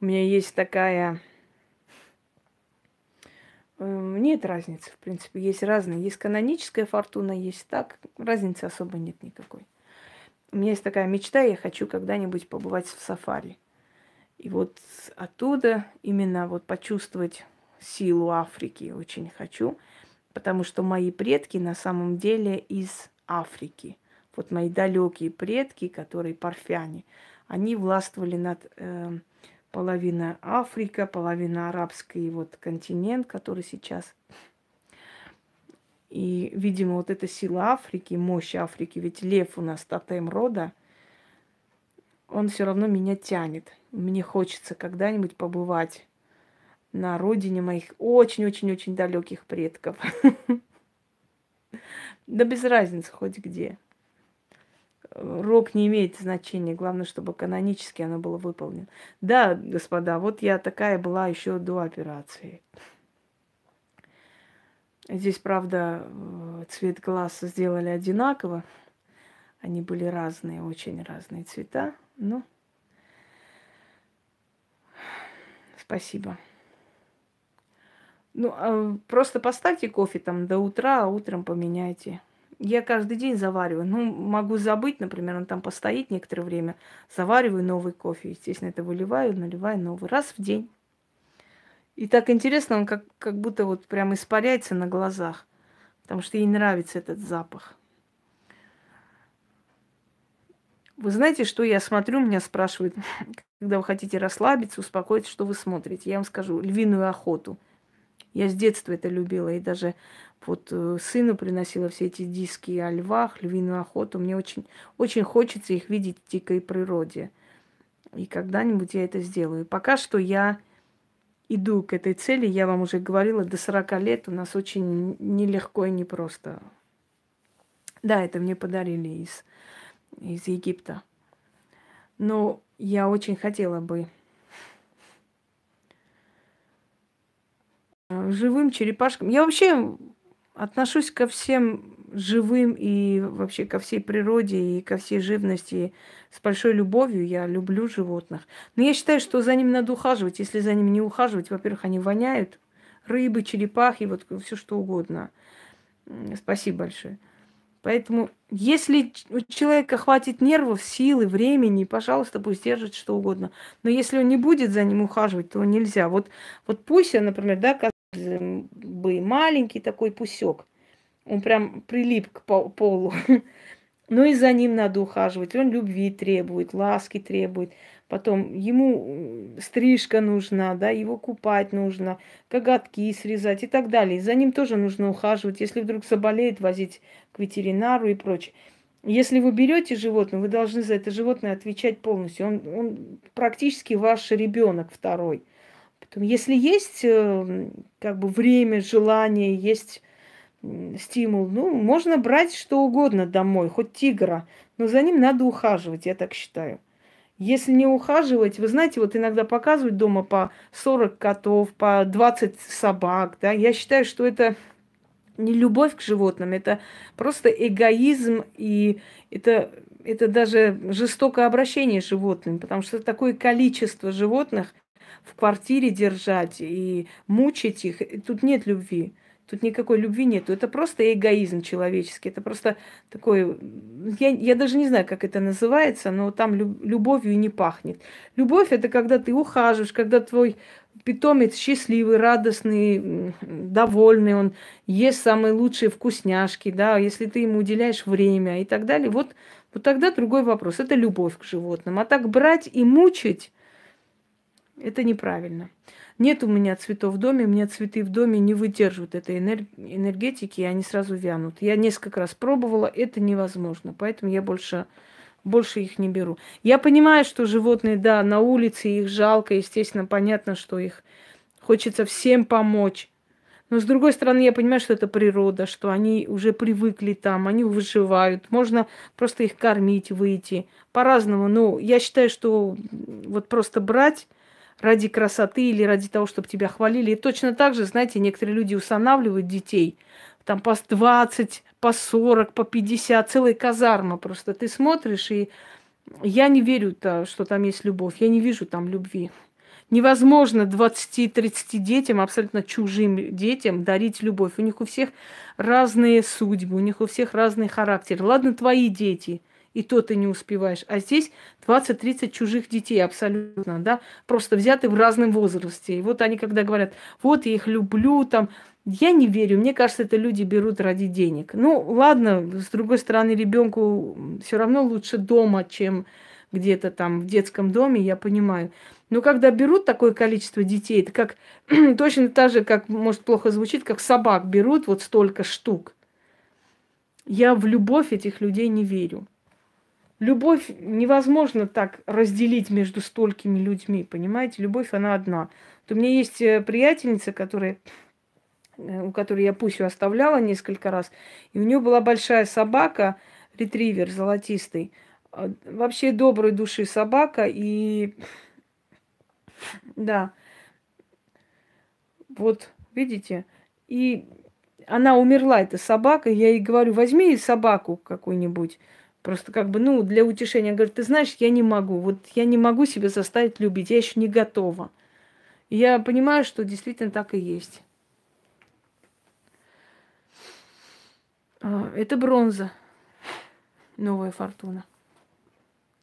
У меня есть такая... Эм, нет разницы, в принципе. Есть разные. Есть каноническая фортуна, есть так. Разницы особо нет никакой. У меня есть такая мечта, я хочу когда-нибудь побывать в сафари. И вот оттуда именно вот почувствовать силу Африки очень хочу, потому что мои предки на самом деле из Африки – вот мои далекие предки, которые парфяне, они властвовали над э, половина Африка, половина арабский вот континент, который сейчас. И, видимо, вот эта сила Африки, мощь Африки, ведь лев у нас тотем рода, он все равно меня тянет. Мне хочется когда-нибудь побывать на родине моих очень-очень-очень далеких предков. <laughs> Да без разницы хоть где рок не имеет значения, главное, чтобы канонически оно было выполнено. Да, господа, вот я такая была еще до операции. Здесь, правда, э, цвет глаз сделали одинаково. Они были разные, очень разные цвета. Ну, спасибо. Ну, а просто поставьте кофе там до утра, а утром поменяйте. Я каждый день завариваю. Ну, могу забыть, например, он там постоит некоторое время. Завариваю новый кофе. Естественно, это выливаю, наливаю новый. Раз в день. И так интересно, он как, как будто вот прям испаряется на глазах. Потому что ей нравится этот запах. Вы знаете, что я смотрю, меня спрашивают, <laughs> когда вы хотите расслабиться, успокоиться, что вы смотрите. Я вам скажу, львиную охоту. Я с детства это любила. И даже вот э, сыну приносила все эти диски о львах, львиную охоту. Мне очень, очень хочется их видеть в дикой природе. И когда-нибудь я это сделаю. Пока что я иду к этой цели. Я вам уже говорила, до 40 лет у нас очень нелегко и непросто. Да, это мне подарили из, из Египта. Но я очень хотела бы живым черепашкам. Я вообще отношусь ко всем живым и вообще ко всей природе и ко всей живности с большой любовью. Я люблю животных. Но я считаю, что за ними надо ухаживать. Если за ними не ухаживать, во-первых, они воняют. Рыбы, черепахи, вот все что угодно. Спасибо большое. Поэтому, если у человека хватит нервов, силы, времени, пожалуйста, пусть держит что угодно. Но если он не будет за ним ухаживать, то нельзя. Вот, вот пусть, например, да, бы маленький такой пусек. Он прям прилип к полу. <laughs> Но и за ним надо ухаживать. Он любви требует, ласки требует. Потом ему стрижка нужна, да, его купать нужно, коготки срезать и так далее. За ним тоже нужно ухаживать. Если вдруг заболеет, возить к ветеринару и прочее. Если вы берете животное, вы должны за это животное отвечать полностью. Он, он практически ваш ребенок второй. Если есть э, как бы время, желание, есть стимул, ну, можно брать что угодно домой, хоть тигра, но за ним надо ухаживать, я так считаю. Если не ухаживать, вы знаете, вот иногда показывают дома по 40 котов, по 20 собак, да, я считаю, что это не любовь к животным, это просто эгоизм и это, это даже жестокое обращение с животными, потому что такое количество животных – в квартире держать и мучить их, тут нет любви. Тут никакой любви нету. Это просто эгоизм человеческий. Это просто такой... Я, я даже не знаю, как это называется, но там любовью не пахнет. Любовь это когда ты ухаживаешь, когда твой питомец счастливый, радостный, довольный, он ест самые лучшие вкусняшки, да, если ты ему уделяешь время и так далее. Вот, вот тогда другой вопрос. Это любовь к животным. А так брать и мучить, это неправильно. Нет у меня цветов в доме, у меня цветы в доме не выдерживают этой энергетики, и они сразу вянут. Я несколько раз пробовала, это невозможно, поэтому я больше, больше их не беру. Я понимаю, что животные, да, на улице их жалко, естественно, понятно, что их хочется всем помочь. Но с другой стороны, я понимаю, что это природа, что они уже привыкли там, они выживают. Можно просто их кормить, выйти по-разному. Но я считаю, что вот просто брать ради красоты или ради того, чтобы тебя хвалили. И точно так же, знаете, некоторые люди устанавливают детей, там по 20, по 40, по 50, целая казарма просто. Ты смотришь, и я не верю, -то, что там есть любовь. Я не вижу там любви. Невозможно 20-30 детям, абсолютно чужим детям, дарить любовь. У них у всех разные судьбы, у них у всех разный характер. Ладно, твои дети – и то ты не успеваешь. А здесь 20-30 чужих детей абсолютно, да, просто взяты в разном возрасте. И вот они, когда говорят, вот я их люблю, там, я не верю. Мне кажется, это люди берут ради денег. Ну, ладно, с другой стороны, ребенку все равно лучше дома, чем где-то там в детском доме, я понимаю. Но когда берут такое количество детей, это как <clears throat> точно так же, как, может, плохо звучит, как собак берут вот столько штук. Я в любовь этих людей не верю. Любовь невозможно так разделить между столькими людьми, понимаете? Любовь, она одна. Вот у меня есть э, приятельница, которая, э, у которой я Пусю оставляла несколько раз, и у нее была большая собака, ретривер золотистый, а, вообще доброй души собака, и да, вот, видите, и она умерла, эта собака, я ей говорю, возьми собаку какую-нибудь, Просто как бы, ну, для утешения. Говорит, ты знаешь, я не могу. Вот я не могу себя заставить любить. Я еще не готова. И я понимаю, что действительно так и есть. А, это бронза. Новая фортуна.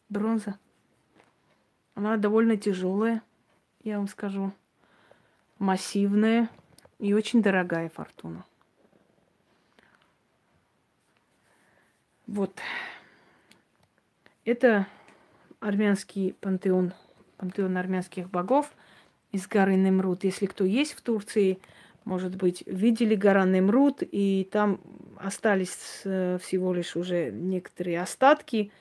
Бронза. Она довольно тяжелая, я вам скажу. Массивная и очень дорогая фортуна. Вот. Это армянский пантеон, пантеон армянских богов из горы Немрут. Если кто есть в Турции, может быть, видели гора Немрут, и там остались э, всего лишь уже некоторые остатки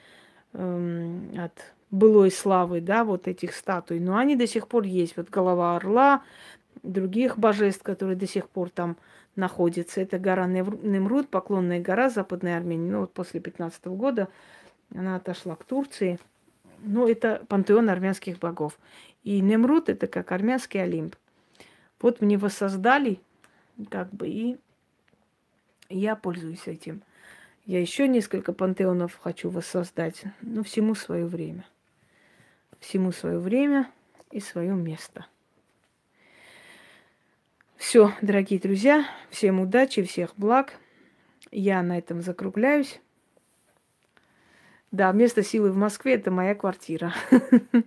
эм, от былой славы, да, вот этих статуй. Но они до сих пор есть. Вот голова орла, других божеств, которые до сих пор там находятся. Это гора Немрут, поклонная гора Западной Армении. Ну вот после 15 года она отошла к Турции. Ну, это пантеон армянских богов. И Немрут это как армянский Олимп. Вот мне воссоздали, как бы, и я пользуюсь этим. Я еще несколько пантеонов хочу воссоздать, но всему свое время. Всему свое время и свое место. Все, дорогие друзья, всем удачи, всех благ. Я на этом закругляюсь. Да, место силы в Москве – это моя квартира. <laughs>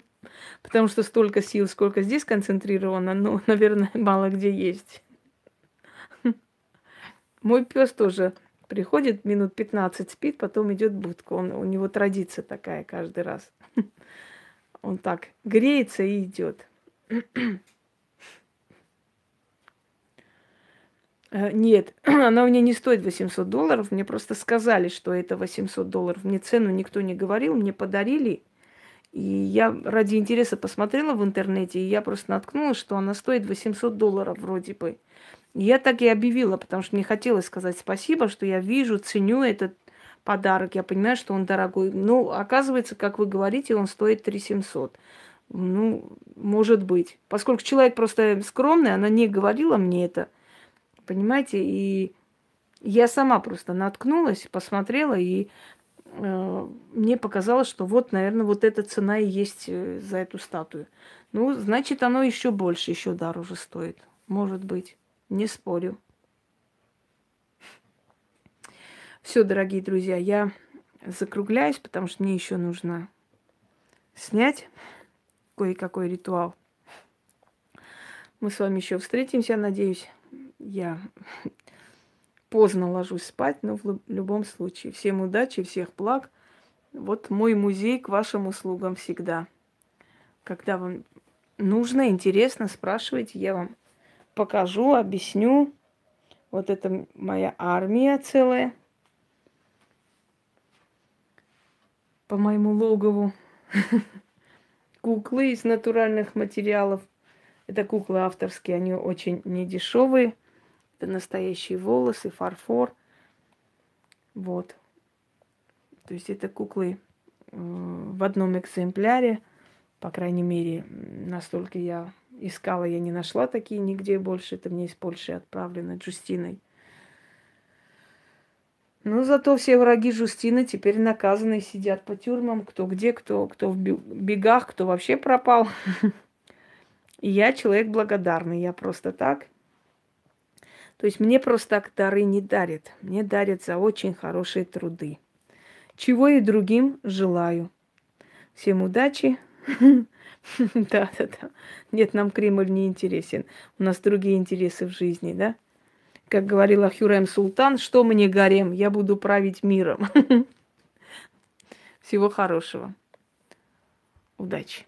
Потому что столько сил, сколько здесь концентрировано, ну, <laughs> наверное, мало где есть. <laughs> Мой пес тоже приходит, минут 15 спит, потом идет в будку. Он, у него традиция такая каждый раз. Он так греется и идет. <clears throat> нет, <clears throat> она у меня не стоит 800 долларов. Мне просто сказали, что это 800 долларов. Мне цену никто не говорил, мне подарили. И я ради интереса посмотрела в интернете, и я просто наткнулась, что она стоит 800 долларов вроде бы. Я так и объявила, потому что мне хотелось сказать спасибо, что я вижу, ценю этот подарок. Я понимаю, что он дорогой. Ну, оказывается, как вы говорите, он стоит 3700. Ну, может быть. Поскольку человек просто скромный, она не говорила мне это – Понимаете? И я сама просто наткнулась, посмотрела, и э, мне показалось, что вот, наверное, вот эта цена и есть э, за эту статую. Ну, значит, оно еще больше, еще дороже стоит. Может быть. Не спорю. Все, дорогие друзья, я закругляюсь, потому что мне еще нужно снять кое-какой ритуал. Мы с вами еще встретимся, надеюсь. Я <laughs> поздно ложусь спать, но в любом случае. Всем удачи, всех благ. Вот мой музей к вашим услугам всегда. Когда вам нужно, интересно, спрашивайте, я вам покажу, объясню. Вот это моя армия целая. По моему логову. <laughs> Куклы из натуральных материалов. Это куклы авторские, они очень недешевые. Настоящие волосы, фарфор. Вот. То есть это куклы в одном экземпляре. По крайней мере, настолько я искала, я не нашла такие нигде больше. Это мне из Польши отправлено Джустиной. Но зато все враги Жустины теперь наказаны, сидят по тюрьмам, кто где, кто, кто в бегах, кто вообще пропал. <laughs> И я человек благодарный, я просто так. То есть мне просто так дары не дарят. Мне дарят за очень хорошие труды. Чего и другим желаю. Всем удачи. <laughs> Да, да, да. Нет, нам Кремль не интересен. У нас другие интересы в жизни, да? Как говорила Хюрем Султан, что мне гарем, я буду править миром. <laughs> Всего хорошего. Удачи.